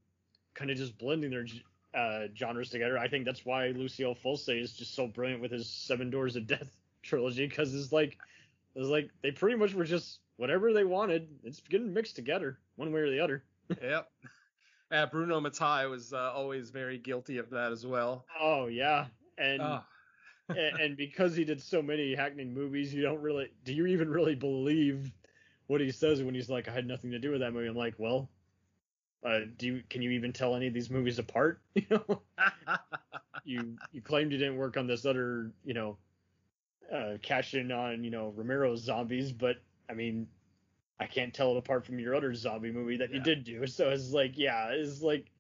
kind of just blending their uh, genres together. I think that's why Lucio Fulci is just so brilliant with his Seven Doors of Death trilogy because it's like it's like they pretty much were just whatever they wanted. It's getting mixed together one way or the other. yep. Uh, Bruno Mattei was uh, always very guilty of that as well. Oh yeah, and. Ah. and, and because he did so many hackneyed movies, you don't really do you even really believe what he says when he's like, I had nothing to do with that movie. I'm like, well, uh, do you can you even tell any of these movies apart? You know, you you claimed you didn't work on this other, you know, uh, cash in on you know Romero's zombies, but I mean, I can't tell it apart from your other zombie movie that you did do. So it's like, yeah, it's like.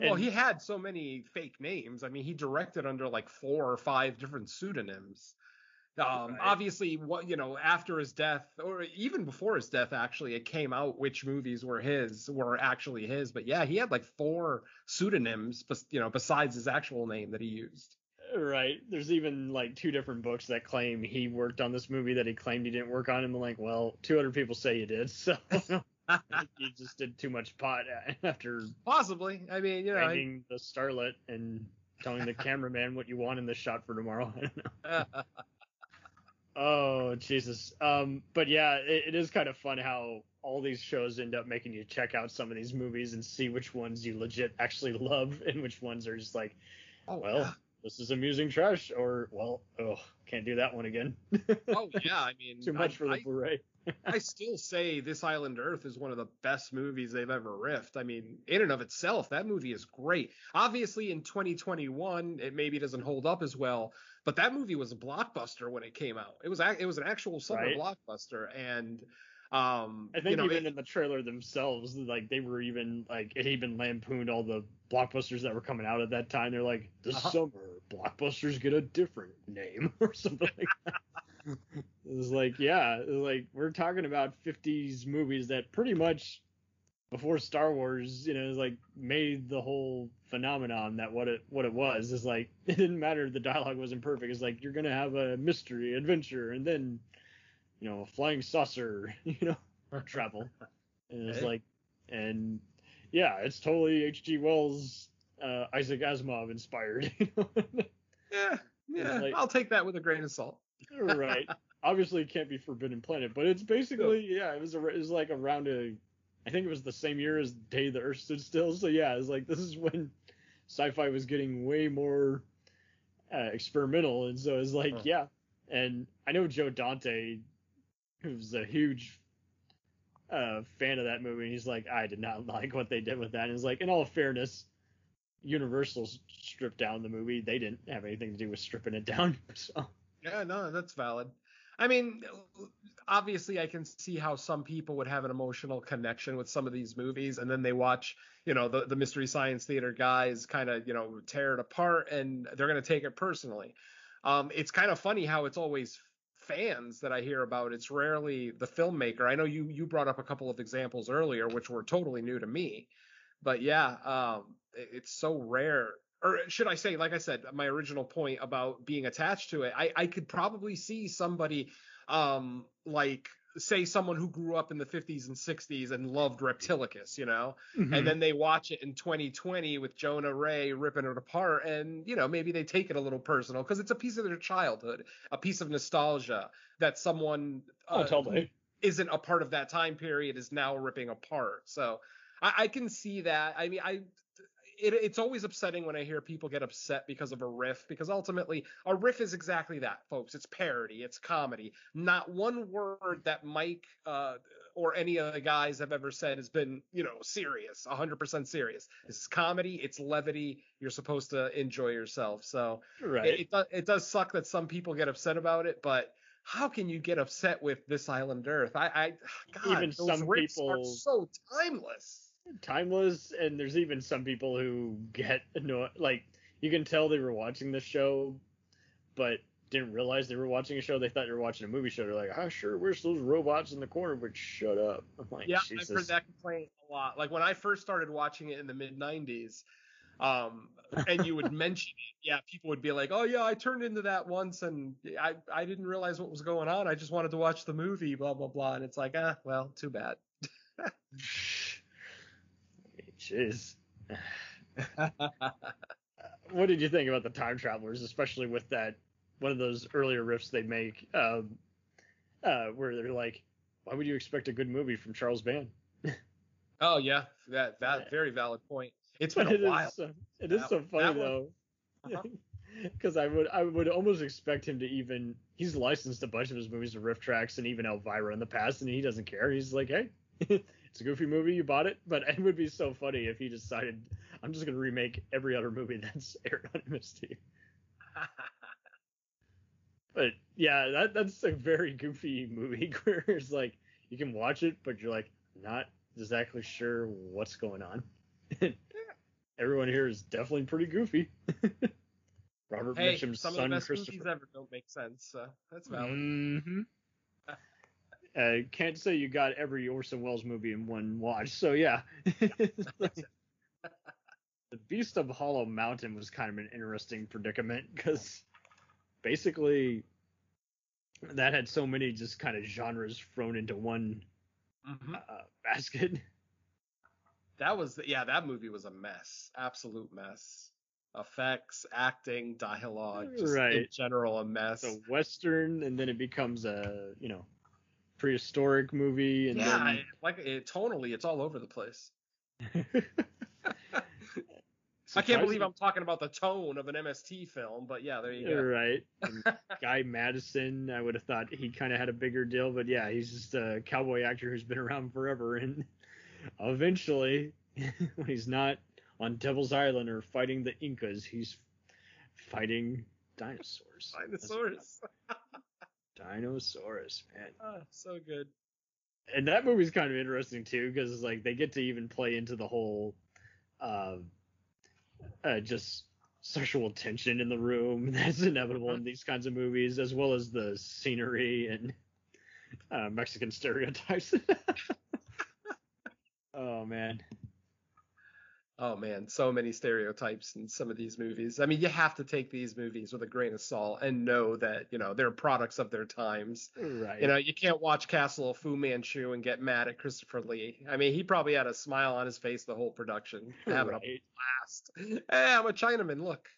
well, he had so many fake names. I mean, he directed under like four or five different pseudonyms. Um, Right. obviously, what you know, after his death, or even before his death, actually, it came out which movies were his, were actually his. But yeah, he had like four pseudonyms, you know, besides his actual name that he used. Right. There's even like two different books that claim he worked on this movie that he claimed he didn't work on. And I'm like, well, 200 people say you did, so you just did too much pot after Possibly. I mean, you know, I- the starlet and telling the cameraman what you want in the shot for tomorrow. I don't know. Oh Jesus. Um, but yeah, it, it is kind of fun how all these shows end up making you check out some of these movies and see which ones you legit actually love and which ones are just like, oh, well. This is amusing trash, or well, oh, can't do that one again. oh yeah. I mean, Too much I, for the I, Blu-ray. I still say This Island Earth is one of the best movies they've ever riffed. I mean, in and of itself, that movie is great. Obviously, in 2021, it maybe doesn't hold up as well, but that movie was a blockbuster when it came out. It was ac- it was an actual summer Right. blockbuster, and um, I think you know, even it- in the trailer themselves, like they were even like it even lampooned all the blockbusters that were coming out at that time. They're like, this Uh-huh. summer blockbusters get a different name or something like that. it was like, yeah, was like we're talking about 50s movies that pretty much before Star Wars, you know, like made the whole phenomenon that what it what it was is like it didn't matter the dialogue wasn't perfect. It's like you're gonna have a mystery adventure and then you know a flying saucer, you know, travel. And it's Okay. like and yeah, it's totally H.G. Wells, uh, Isaac Asimov inspired. You know? yeah, yeah, like- I'll take that with a grain of salt. right. Obviously, it can't be Forbidden Planet, but it's basically yeah. It was a, it was like around a, I think it was the same year as Day the Earth Stood Still. So yeah, it's like this is when sci-fi was getting way more uh, experimental, and so it's like Huh. yeah. And I know Joe Dante, who's a huge uh, fan of that movie, and he's like, I did not like what they did with that. And he's like, in all fairness, Universal stripped down the movie. They didn't have anything to do with stripping it down. So. Yeah, no, that's valid. I mean, obviously, I can see how some people would have an emotional connection with some of these movies, and then they watch, you know, the, the Mystery Science Theater guys kind of, you know, tear it apart, and they're going to take it personally. Um, it's kind of funny how it's always fans that I hear about. It's rarely the filmmaker. I know you you brought up a couple of examples earlier, which were totally new to me, but yeah, um, it- it's so rare or should I say, like I said, my original point about being attached to it, I, I could probably see somebody, um, like say someone who grew up in the 50s and 60s and loved Reptilicus, you know, Mm-hmm. and then they watch it in 2020 with Jonah Ray ripping it apart, and you know maybe they take it a little personal because it's a piece of their childhood, a piece of nostalgia that someone oh, uh, totally. isn't a part of that time period is now ripping apart. So I, I can see that. I mean, I it, it's always upsetting when I hear people get upset because of a riff, because ultimately a riff is exactly that, folks. It's parody, it's comedy. Not one word that Mike uh, or any of the guys have ever said has been, you know, serious, 100% serious. This is comedy, it's levity. You're supposed to enjoy yourself. So Right. it, it, does, it does suck that some people get upset about it, but how can you get upset with this island Earth? I, I God, Even some riffs are so timeless. Timeless and there's even some people who get annoyed like you can tell they were watching the show but didn't realize they were watching a show they thought they were watching a movie show they're like i sure where's those robots in the corner would shut up i'm like Yeah, Jesus. I've heard that complaint a lot. Like when I first started watching it in the mid '90s, um, and you would mention it, yeah, people would be like, "Oh yeah, I turned into that once, and I I didn't realize what was going on. I just wanted to watch the movie, blah blah blah." And it's like, ah, well, too bad. Jeez. what did you think about the time travelers especially with that one of those earlier riffs they make um uh where they're like why would you expect a good movie from charles band oh yeah, that that very valid point. It's been But a it is while. so, it is That- so funny though. Uh-huh. Because I would I would almost expect him to even he's licensed a bunch of his movies to RiffTrax and even Elvira in the past and he doesn't care. He's like, hey, it's a goofy movie, you bought it. But it would be so funny if he decided I'm just gonna remake every other movie that's aired on MST. But yeah, that that's a very goofy movie where it's like you can watch it, but you're like not exactly sure what's going on. Everyone here is definitely pretty goofy. Robert Hey, Mitchum's some of the son, best movies Christopher. ever don't make sense. So that's valid. hmm Uh, can't say you got every Orson Welles movie in one watch. So yeah. the Beast of Hollow Mountain was kind of an interesting predicament because basically that had so many just kind of genres thrown into one Mhm. uh, basket. That was yeah, that movie was a mess, absolute mess. Effects, acting, dialogue, just in general a mess. A western, and then it becomes a you know prehistoric movie, and yeah, it- like it, tonally, it's all over the place. I can't believe I'm talking about the tone of an MST film, but yeah, there you go. Right. Guy Madison, I would have thought he kind of had a bigger deal, but yeah, he's just a cowboy actor who's been around forever. And eventually, when he's not on Devil's Island or fighting the Incas, he's fighting dinosaurs. Dinosaurs. Dinosaurs, man. Ah, so good. And that movie's kind of interesting too, because like they get to even play into the whole, uh, uh, just sexual tension in the room that's inevitable in these kinds of movies, as well as the scenery and uh, Mexican stereotypes. oh man, Oh man, so many stereotypes in some of these movies. I mean, you have to take these movies with a grain of salt and know that, you know, they're products of their times. right? You know, you can't watch Castle of Fu Manchu and get mad at Christopher Lee. I mean, he probably had a smile on his face the whole production, having a blast. Hey, I'm a Chinaman. Look.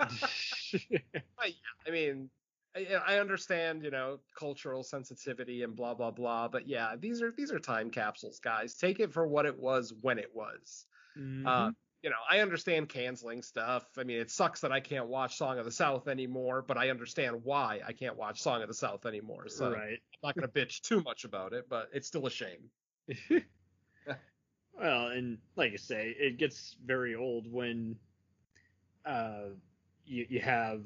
I mean, I, I understand, you know, cultural sensitivity and blah blah blah, but yeah, these are these are time capsules, guys. Take it for what it was when it was. Mhm. Uh, you know, I understand canceling stuff. I mean, it sucks that I can't watch Song of the South anymore, but I understand why I can't watch Song of the South anymore. So right. I'm not going to bitch too much about it, but it's still a shame. well, and like you say, it gets very old when uh, you you have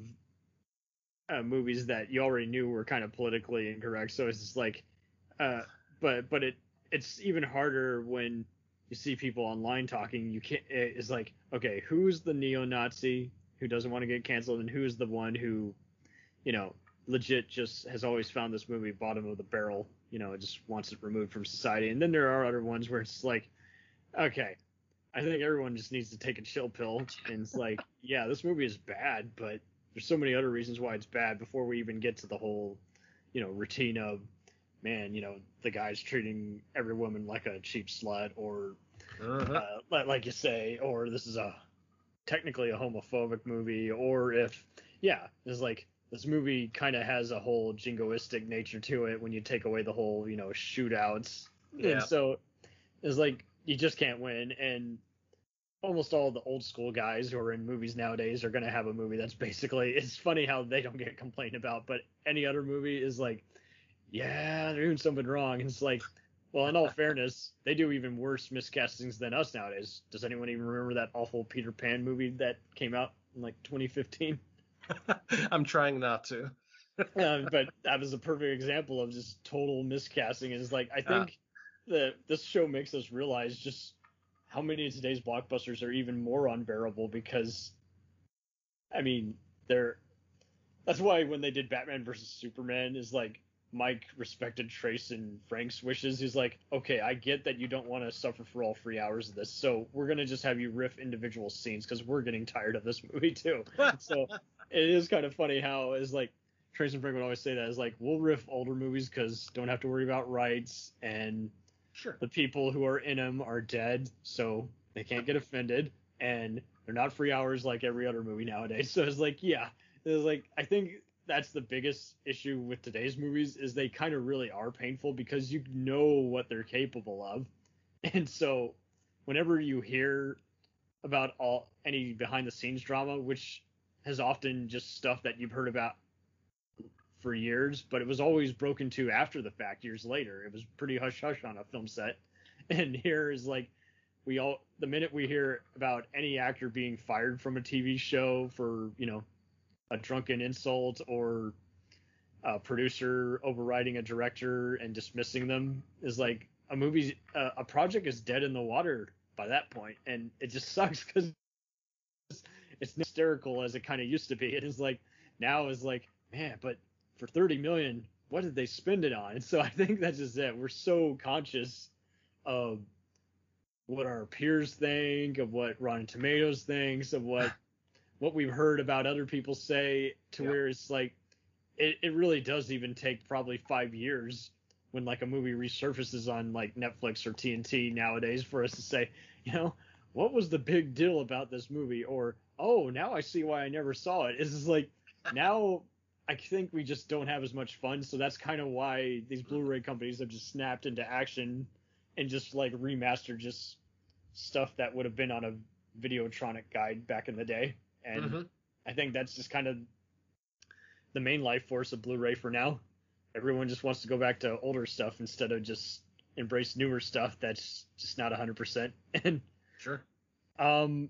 uh, movies that you already knew were kind of politically incorrect. So it's just like, uh, but but it it's even harder when you see people online talking. You can't. It's like, okay, who's the neo-Nazi who doesn't want to get canceled, and who's the one who, you know, legit just has always found this movie bottom of the barrel. You know, just wants it removed from society. And then there are other ones where it's like, okay, I think everyone just needs to take a chill pill. And it's like, yeah, this movie is bad, but there's so many other reasons why it's bad before we even get to the whole, you know, routine of, man, you know, the guy's treating every woman like a cheap slut, or Uh-huh. uh, like, you say, or this is a technically a homophobic movie, or if, yeah, it's like this movie kind of has a whole jingoistic nature to it when you take away the whole, you know, shootouts. Yeah. And so it's like you just can't win, and almost all the old school guys who are in movies nowadays are going to have a movie that's basically it's funny how they don't get complained about but any other movie is like yeah they're doing something wrong and it's like well in all fairness they do even worse miscastings than us nowadays does anyone even remember that awful peter pan movie that came out in like 2015 I'm trying not to. um, but that was a perfect example of just total miscasting. And it's like I think that this show makes us realize just how many of today's blockbusters are even more unbearable because, I mean, they're. That's why when they did Batman versus Superman, is like Mike respected Trace and Frank's wishes. He's like, okay, I get that you don't want to suffer for all three hours of this, so we're gonna just have you riff individual scenes because we're getting tired of this movie too. so it is kind of funny how is like Trace and Frank would always say that is like we'll riff older movies because don't have to worry about rights and Sure. the people who are in them are dead, so they can't get offended, and they're not free hours like every other movie nowadays. So it's like, yeah, it's like I think that's the biggest issue with today's movies is they kind of really are painful because you know what they're capable of, and so whenever you hear about all any behind the scenes drama, which has often just stuff that you've heard about for years, but it was always broken to after the fact years later. It was pretty hush hush on a film set. And here is like we all the minute we hear about any actor being fired from a TV show for, you know, a drunken insult or a producer overriding a director and dismissing them is like a movie uh, a project is dead in the water by that point and it just sucks cuz it's hysterical as it kind of used to be. It is like now is like, man, but for 30 million, what did they spend it on? And so I think that's just it. We're so conscious of what our peers think, of what Rotten Tomatoes thinks, of what what we've heard about other people say, to Yeah. where it's like it, it really does even take probably five years when like a movie resurfaces on like Netflix or TNT nowadays for us to say, you know, what was the big deal about this movie? Or oh, now I see why I never saw it. It's just like now I think we just don't have as much fun, so that's kind of why these Blu-ray companies have just snapped into action and just like remastered just stuff that would have been on a Videotronic guide back in the day. And Mhm. I think that's just kind of the main life force of Blu-ray for now. Everyone just wants to go back to older stuff instead of just embrace newer stuff that's just not 100%. And Sure. um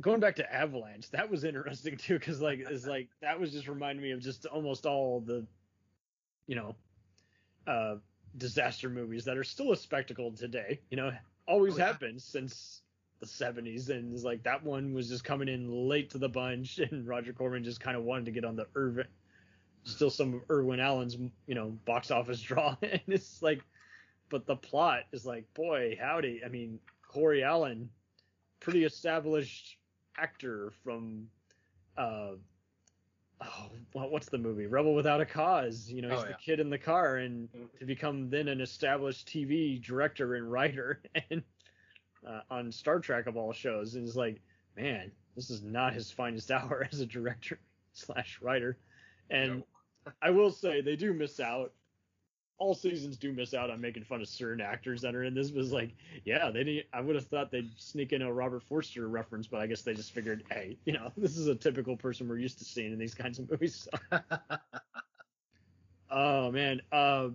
going back to Avalanche, that was interesting too cuz like is like that was just reminding me of just almost all the you know uh disaster movies that are still a spectacle today, you know, always Oh, yeah. been since the 70s and it's like that one was just coming in late to the bunch and Roger Corman just kind of wanted to get on the Irvin still some of Irwin Allen's you know box office draw and it's like but the plot is like boy howdy. I mean Corey Allen pretty established actor from uh oh what's the movie? Rebel Without a Cause you know he's Oh, the kid in the car and Mhm. to become then an established TV director and writer and uh, on Star Trek of all shows and it's like man this is not his finest hour as a director slash writer. And I will say they do miss out. All seasons do miss out on making fun of certain actors that are in this was like yeah they didn't i would have thought they'd sneak in a robert forster reference but i guess they just figured hey you know this is a typical person we're used to seeing in these kinds of movies. So. oh man uh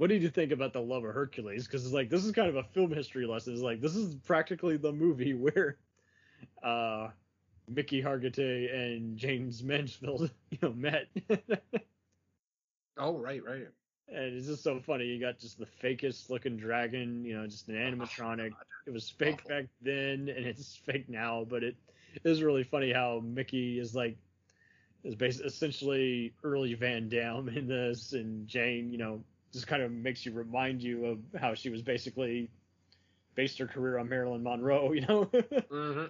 what did you think about the love of hercules because it's like this is kind of a film history lesson it's like this is practically the movie where uh mickey hargitay and jayne mansfield you know met oh, right, right. And it's just so funny. You got just the fakest looking dragon, you know, just an animatronic. God. It was fake Awful. back then, and it's fake now. But it is really funny how Mickey is like is basically essentially early Van Damme in this, and Jayne, you know, just kind of makes you remind you of how she was basically based her career on Marilyn Monroe, you know. hmm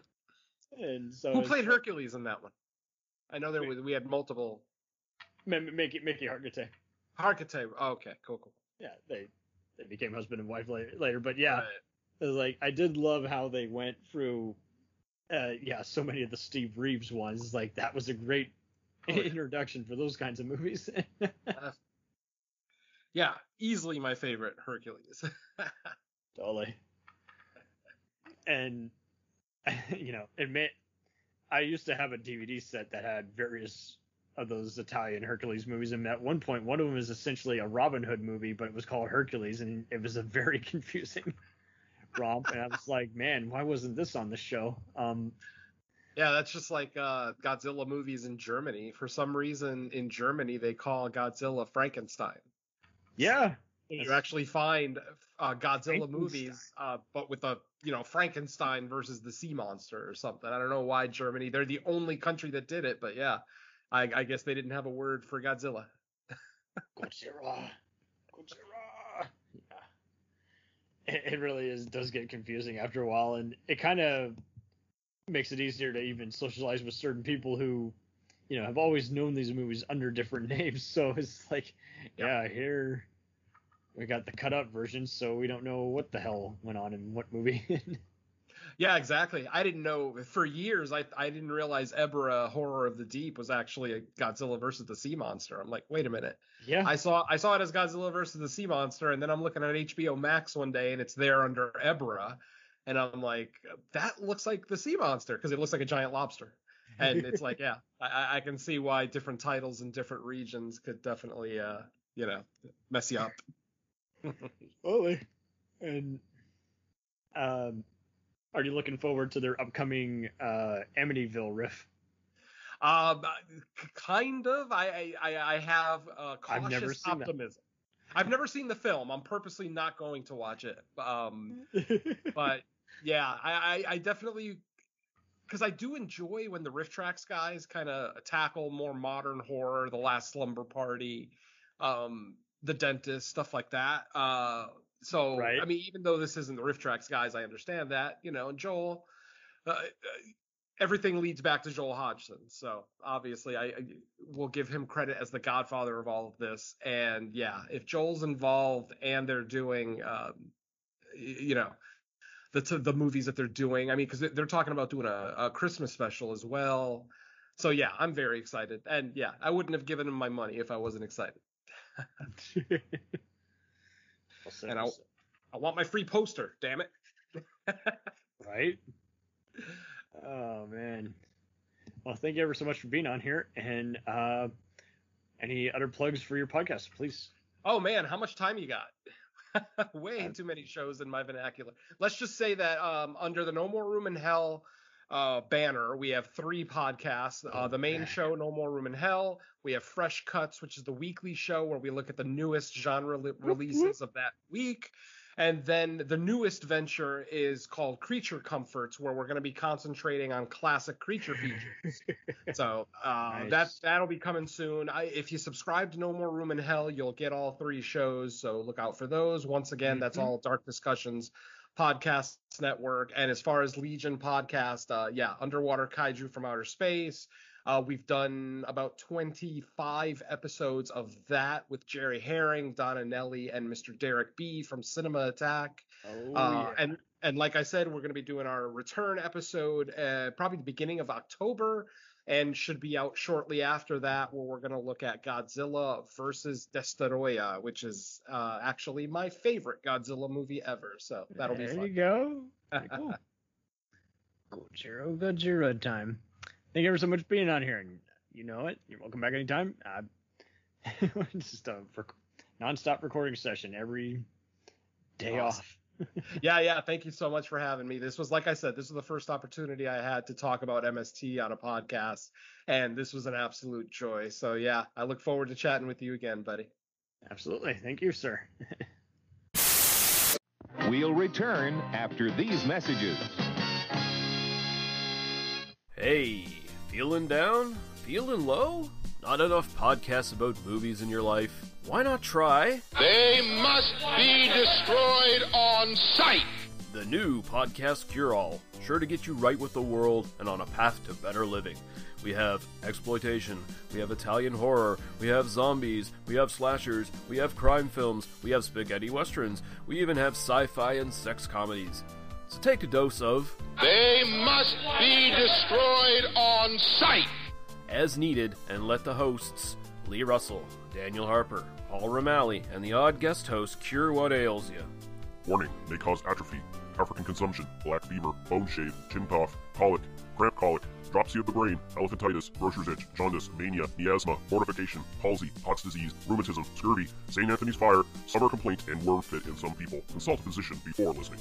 and so Who played Hercules in that one? I know there was we had multiple. Mickey Mickey Hargitay. Harkite. Oh, okay, cool, cool. Yeah, they they became husband and wife later. later but yeah. Right. It was like I did love how they went through uh yeah, so many of the Steve Reeves ones. Like that was a great Oh, yeah. introduction for those kinds of movies. Yeah, easily my favorite Hercules. totally. And you know, admit I used to have a DVD set that had various of those Italian Hercules movies, and at one point, one of them is essentially a Robin Hood movie, but it was called Hercules, and it was a very confusing romp. And I was like, man, why wasn't this on the show? Um, yeah, that's just like uh, Godzilla movies in Germany. For some reason, in Germany, they call Godzilla Frankenstein. Yeah, You actually find uh, Godzilla movies, uh, but with a you know Frankenstein versus the sea monster or something. I don't know why Germany. They're the only country that did it, but yeah, I, I guess they didn't have a word for Godzilla. Godzilla, Godzilla. Yeah, it, it really is does get confusing after a while, and it kind of makes it easier to even socialize with certain people who, you know, have always known these movies under different names. So it's like, yeah, here we got the cut up version, so we don't know what the hell went on in what movie. Yeah, exactly. I didn't know for years. I I didn't realize Ebirah Horror of the Deep was actually a Godzilla versus the Sea Monster. I'm like, wait a minute. yeah, I saw I saw it as Godzilla versus the Sea Monster, and then I'm looking at HBO Max one day, and it's there under Ebirah, and I'm like, that looks like the Sea Monster because it looks like a giant lobster. And it's like, yeah, I- I, I can see why different titles in different regions could definitely, uh, you know, mess you up. totally. And um, are you looking forward to their upcoming uh Amityville riff? Um, kind of. I I, I- have uh, I've cautious never seen that. optimism. I've never seen the film. I'm purposely not going to watch it. Um, but yeah, I, I, I definitely because I do enjoy when the RiffTrax guys kind of tackle more modern horror, The Last Slumber Party, um, The Dentist, stuff like that. Uh, so Right. I mean, even though this isn't the RiffTrax guys, I understand that. You know, and Joel, uh, uh, everything leads back to Joel Hodgson. So obviously, I, I will give him credit as the godfather of all of this. And yeah, if Joel's involved and they're doing, um, you know, the the movies that they're doing. I mean, because they're talking about doing a, a Christmas special as well. So yeah, I'm very excited. And yeah, I wouldn't have given him my money if I wasn't excited. And I'll- I want my free poster. Damn it. right? Oh man. Well, thank you ever so much for being on here. And uh, any other plugs for your podcast, please? Oh man, how much time you got? Way Uh, too many shows in my vernacular. Let's just say that um, under the No More Room in Hell uh, banner, we have three podcasts. Uh, the main show, No More Room in Hell. We have Fresh Cuts, which is the weekly show where we look at the newest genre li- releases of that week. And then the newest venture is called Creature Comforts, where we're going to be concentrating on classic creature features. so uh, Nice. that that'll be coming soon. I, if you subscribe to No More Room in Hell, you'll get all three shows. So look out for those. Once again, that's Mhm. all Dark Discussions Podcasts Network. And as far as Legion podcast, uh, yeah, Underwater Kaiju from Outer Space. Uh, we've done about 25 episodes of that with Jerry Herring, Donna Nelly, and Mr. Derek B from Cinema Attack. Oh Uh, and and like I said, we're going to be doing our return episode uh, probably the beginning of October, and should be out shortly after that, where we're going to look at Godzilla versus Destoroyah, which is uh, actually my favorite Godzilla movie ever. So that'll be fun. there you go. Cool. Gojira time. Thank you ever so much for being on here. And you know it. You're welcome back anytime. Uh, just a rec- non-stop recording session every day Awesome. off. Yeah, yeah. Thank you so much for having me. This was, like I said, this was the first opportunity I had to talk about MST on a podcast, and this was an absolute joy. So yeah, I look forward to chatting with you again, buddy. Absolutely. Thank you, sir. We'll return after these messages. Hey, feeling down? Feeling low? Not enough podcasts about movies in your life? Why not try They must be destroyed on sight. the new Podcast Cure All? Sure to get you right with the world and on a path to better living. We have exploitation, we have Italian horror, we have zombies, we have slashers, we have crime films, we have spaghetti westerns, we even have sci fi and sex comedies. So take a dose of They must be destroyed on sight. as needed and let the hosts, Lee Russell, Daniel Harper, Paul Romali, and the odd guest host cure what ails you. Warning may cause atrophy, African consumption, black fever, bone shave, chin cough, colic, cramp colic, dropsy of the brain, elephantitis, grocer's itch, jaundice, mania, miasma, mortification, palsy, Pott's disease, rheumatism, scurvy, St. Anthony's fire, summer complaint, and worm fit in some people. Consult a physician before listening.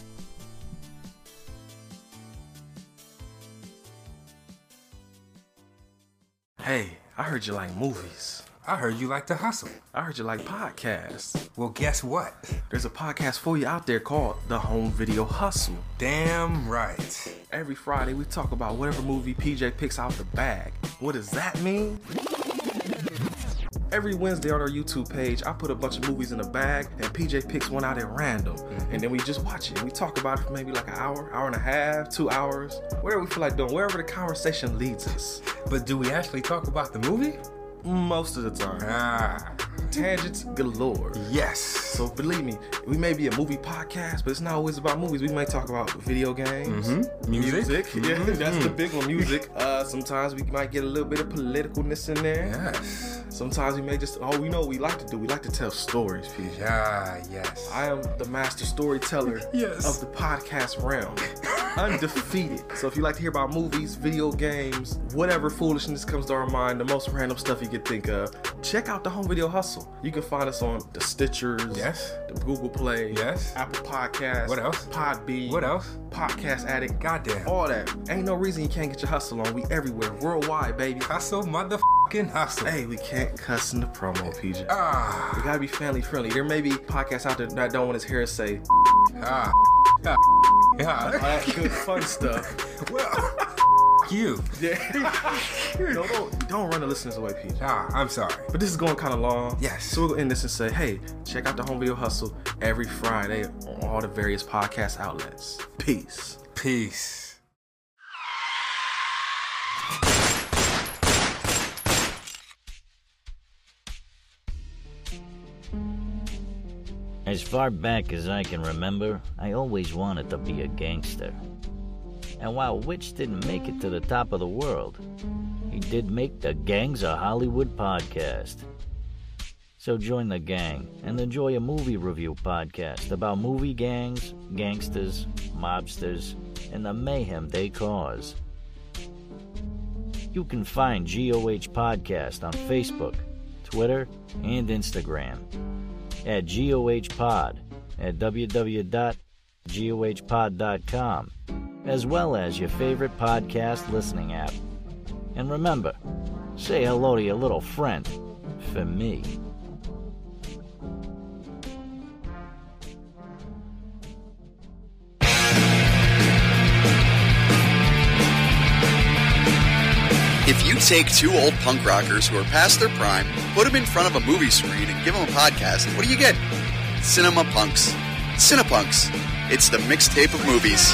Hey, I heard you like movies. I heard you like to hustle. I heard you like podcasts. Well, guess what? There's a podcast for you out there called The Home Video Hustle. Damn right. Every Friday, we talk about whatever movie PJ picks out the bag. What does that mean? Every Wednesday on our YouTube page, I put a bunch of movies in a bag, and PJ picks one out at random. And then we just watch it. We talk about it for maybe like an hour, hour and a half, two hours, whatever we feel like doing, wherever the conversation leads us. But do we actually talk about the movie? Most of the time. Ah, Tangents galore. yes. So believe me, we may be a movie podcast, but it's not always about movies. We might talk about video games, Mhm. Music. Yeah, Mhm. that's the big one. Music. Uh, sometimes we might get a little bit of politicalness in there. Yes. Sometimes we may just. Oh, we know what we like to do. We like to tell stories, PJ. Ah, yes. I am the master storyteller Yes. of the podcast realm. Undefeated. So if you like to hear about movies, video games, whatever foolishness comes to our mind, the most random stuff you could think of, check out the Home Video Hustle. You can find us on the Stitchers, Yes. the Google Play, Yes. Apple Podcasts, What else? Podbean, What else? Podcast Addict, Goddamn. all that. Ain't no reason you can't get your hustle on. We everywhere, worldwide, baby. Hustle, motherfucking hustle. Hey, we can't cuss in the promo, PJ. Ah, We gotta be family friendly. There may be podcasts out there that don't want his hair to say ah, ah, all that good fun stuff. Well, fuck you. no, don't, don't run the listeners away, Pete. Ah, I'm sorry. But this is going kind of long. Yes. So we'll end this and say, hey, check out the Home Video Hustle every Friday on all the various podcast outlets. Peace. Peace. As far back as I can remember, I always wanted to be a gangster. And while Witch didn't make it to the top of the world, he did make the Gangs of Hollywood podcast. So join the gang and enjoy a movie review podcast about movie gangs, gangsters, mobsters, and the mayhem they cause. You can find GOH Podcast on Facebook, Twitter, and Instagram at GOH Pod at www.gohpod.com, as well as your favorite podcast listening app. And remember, say hello to your little friend for me. If you take two old punk rockers who are past their prime, put them in front of a movie screen, and give them a podcast, what do you get? Cinema Punks. Cinepunks. It's the mixtape of movies.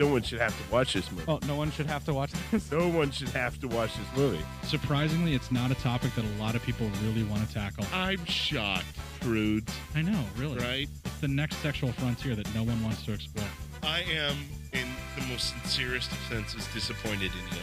No one should have to watch this movie. Oh, no one should have to watch this. No one should have to watch this movie. Surprisingly, it's not a topic that a lot of people really want to tackle. I'm shocked, Prudes. I know, really. Right? It's the next sexual frontier that no one wants to explore. I am, in the most sincerest of senses, disappointed in you.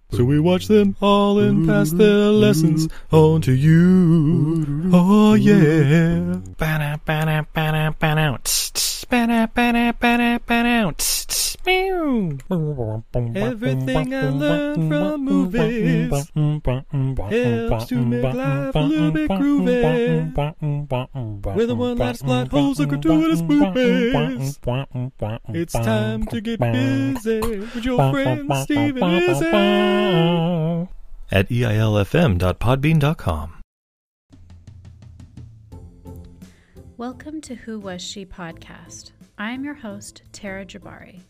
So we watch them all and pass their lessons on to you. Oh yeah. Everything I learned from movies helps to make life a little bit groovy. With a one-last plot holes of gratuitous movies. It's time to get busy with your friend Steve and At eilfm.podbean.com. Welcome to Who Was She podcast. I am your host, Tara Jabari.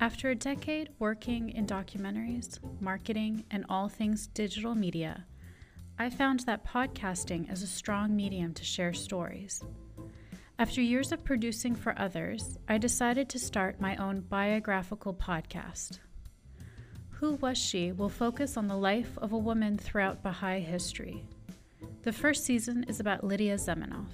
After a decade working in documentaries, marketing, and all things digital media, I found that podcasting is a strong medium to share stories. After years of producing for others, I decided to start my own biographical podcast. Who Was She will focus on the life of a woman throughout Baha'i history. The first season is about Lydia Zamenhof.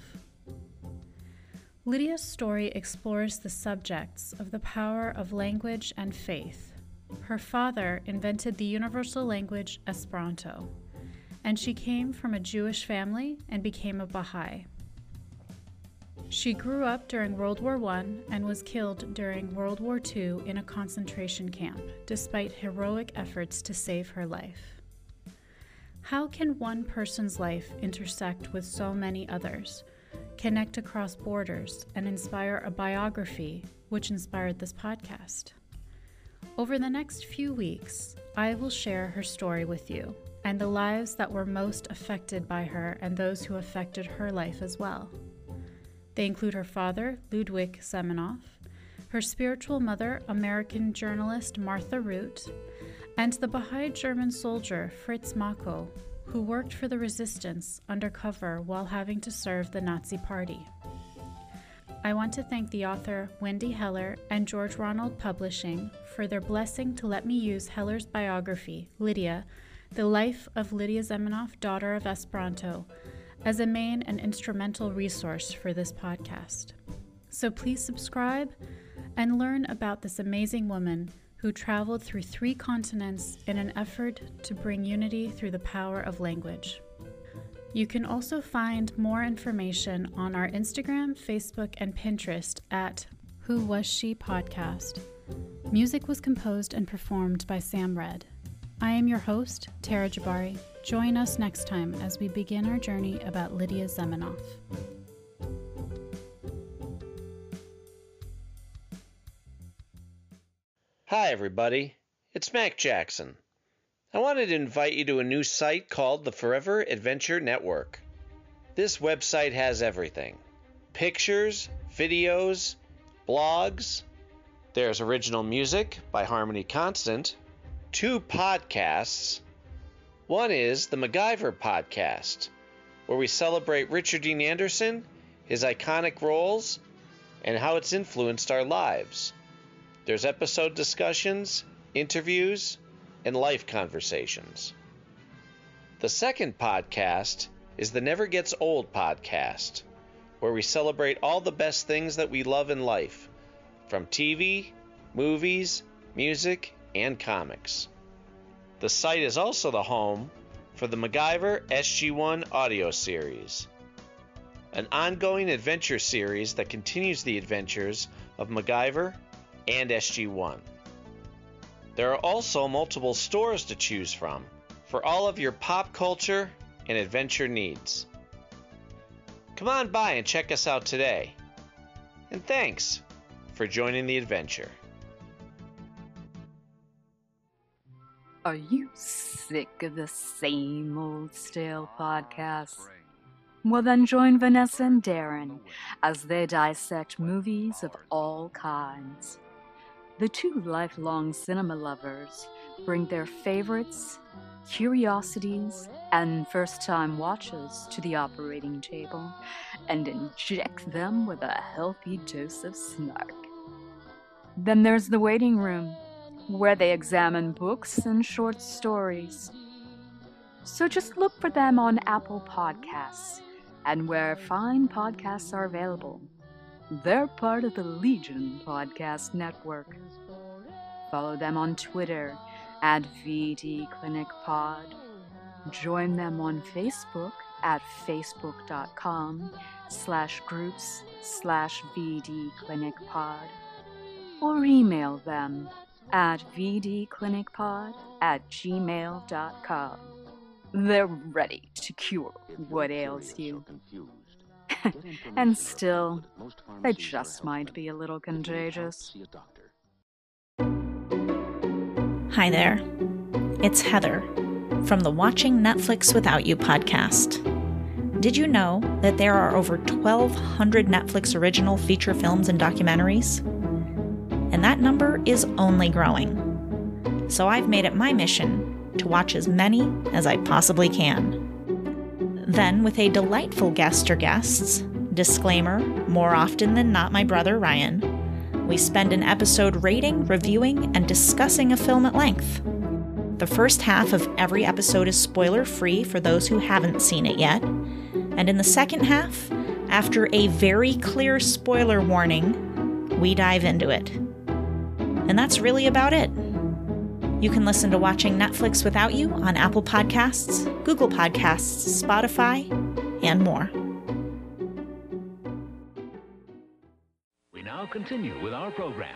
Lydia's story explores the subjects of the power of language and faith. Her father invented the universal language Esperanto, and she came from a Jewish family and became a Baha'i. She grew up during World War I and was killed during World War II in a concentration camp, despite heroic efforts to save her life. How can one person's life intersect with so many others, connect across borders, and inspire a biography which inspired this podcast? Over the next few weeks, I will share her story with you and the lives that were most affected by her and those who affected her life as well. They include her father, Ludwig Zamenhof, her spiritual mother, American journalist Martha Root, and the Baha'i German soldier Fritz Mako, who worked for the resistance undercover while having to serve the Nazi Party. I want to thank the author Wendy Heller and George Ronald Publishing for their blessing to let me use Heller's biography, Lydia, The Life of Lydia Zamenhof, Daughter of Esperanto, as a main and instrumental resource for this podcast. So please subscribe and learn about this amazing woman who traveled through three continents in an effort to bring unity through the power of language. You can also find more information on our Instagram, Facebook, and Pinterest at Who Was She Podcast. Music was composed and performed by Sam Red. I am your host, Tara Jabari. Join us next time as we begin our journey about Lydia Zamenhof. Hi, everybody. It's Mac Jackson. I wanted to invite you to a new site called the Forever Adventure Network. This website has everything pictures, videos, blogs. There's original music by Harmony Constant, two podcasts. One is the MacGyver podcast, where we celebrate Richard Dean Anderson, his iconic roles, and how it's influenced our lives. There's episode discussions, interviews, and life conversations. The second podcast is the Never Gets Old podcast, where we celebrate all the best things that we love in life, from TV, movies, music, and comics. The site is also the home for the MacGyver SG1 audio series, an ongoing adventure series that continues the adventures of MacGyver and SG1. There are also multiple stores to choose from for all of your pop culture and adventure needs. Come on by and check us out today. And thanks for joining the adventure. Are you sick of the same old stale podcasts? Well, then join Vanessa and Darren as they dissect movies of all kinds. The two lifelong cinema lovers bring their favorites, curiosities, and first time watches to the operating table and inject them with a healthy dose of snark. Then there's the waiting room, where they examine books and short stories. So just look for them on Apple Podcasts and where fine podcasts are available. They're part of the Legion Podcast Network. Follow them on Twitter at VD Clinic Pod. Join them on Facebook at facebook.com slash groups slash VD Clinic Pod. Or email them at vdclinicpod at gmail.com. They're ready to cure what ails you. and still, they just might be a little contagious. Hi there. It's Heather from the Watching Netflix Without You podcast. Did you know that there are over 1,200 Netflix original feature films and documentaries? And that number is only growing. So I've made it my mission to watch as many as I possibly can. Then, with a delightful guest or guests, Disclaimer more often than not, my brother Ryan. We spend an episode rating, reviewing, and discussing a film at length. The first half of every episode is spoiler free for those who haven't seen it yet. And in the second half, after a very clear spoiler warning, we dive into it. And that's really about it. You can listen to Watching Netflix Without You on Apple Podcasts, Google Podcasts, Spotify, and more. We now continue with our program.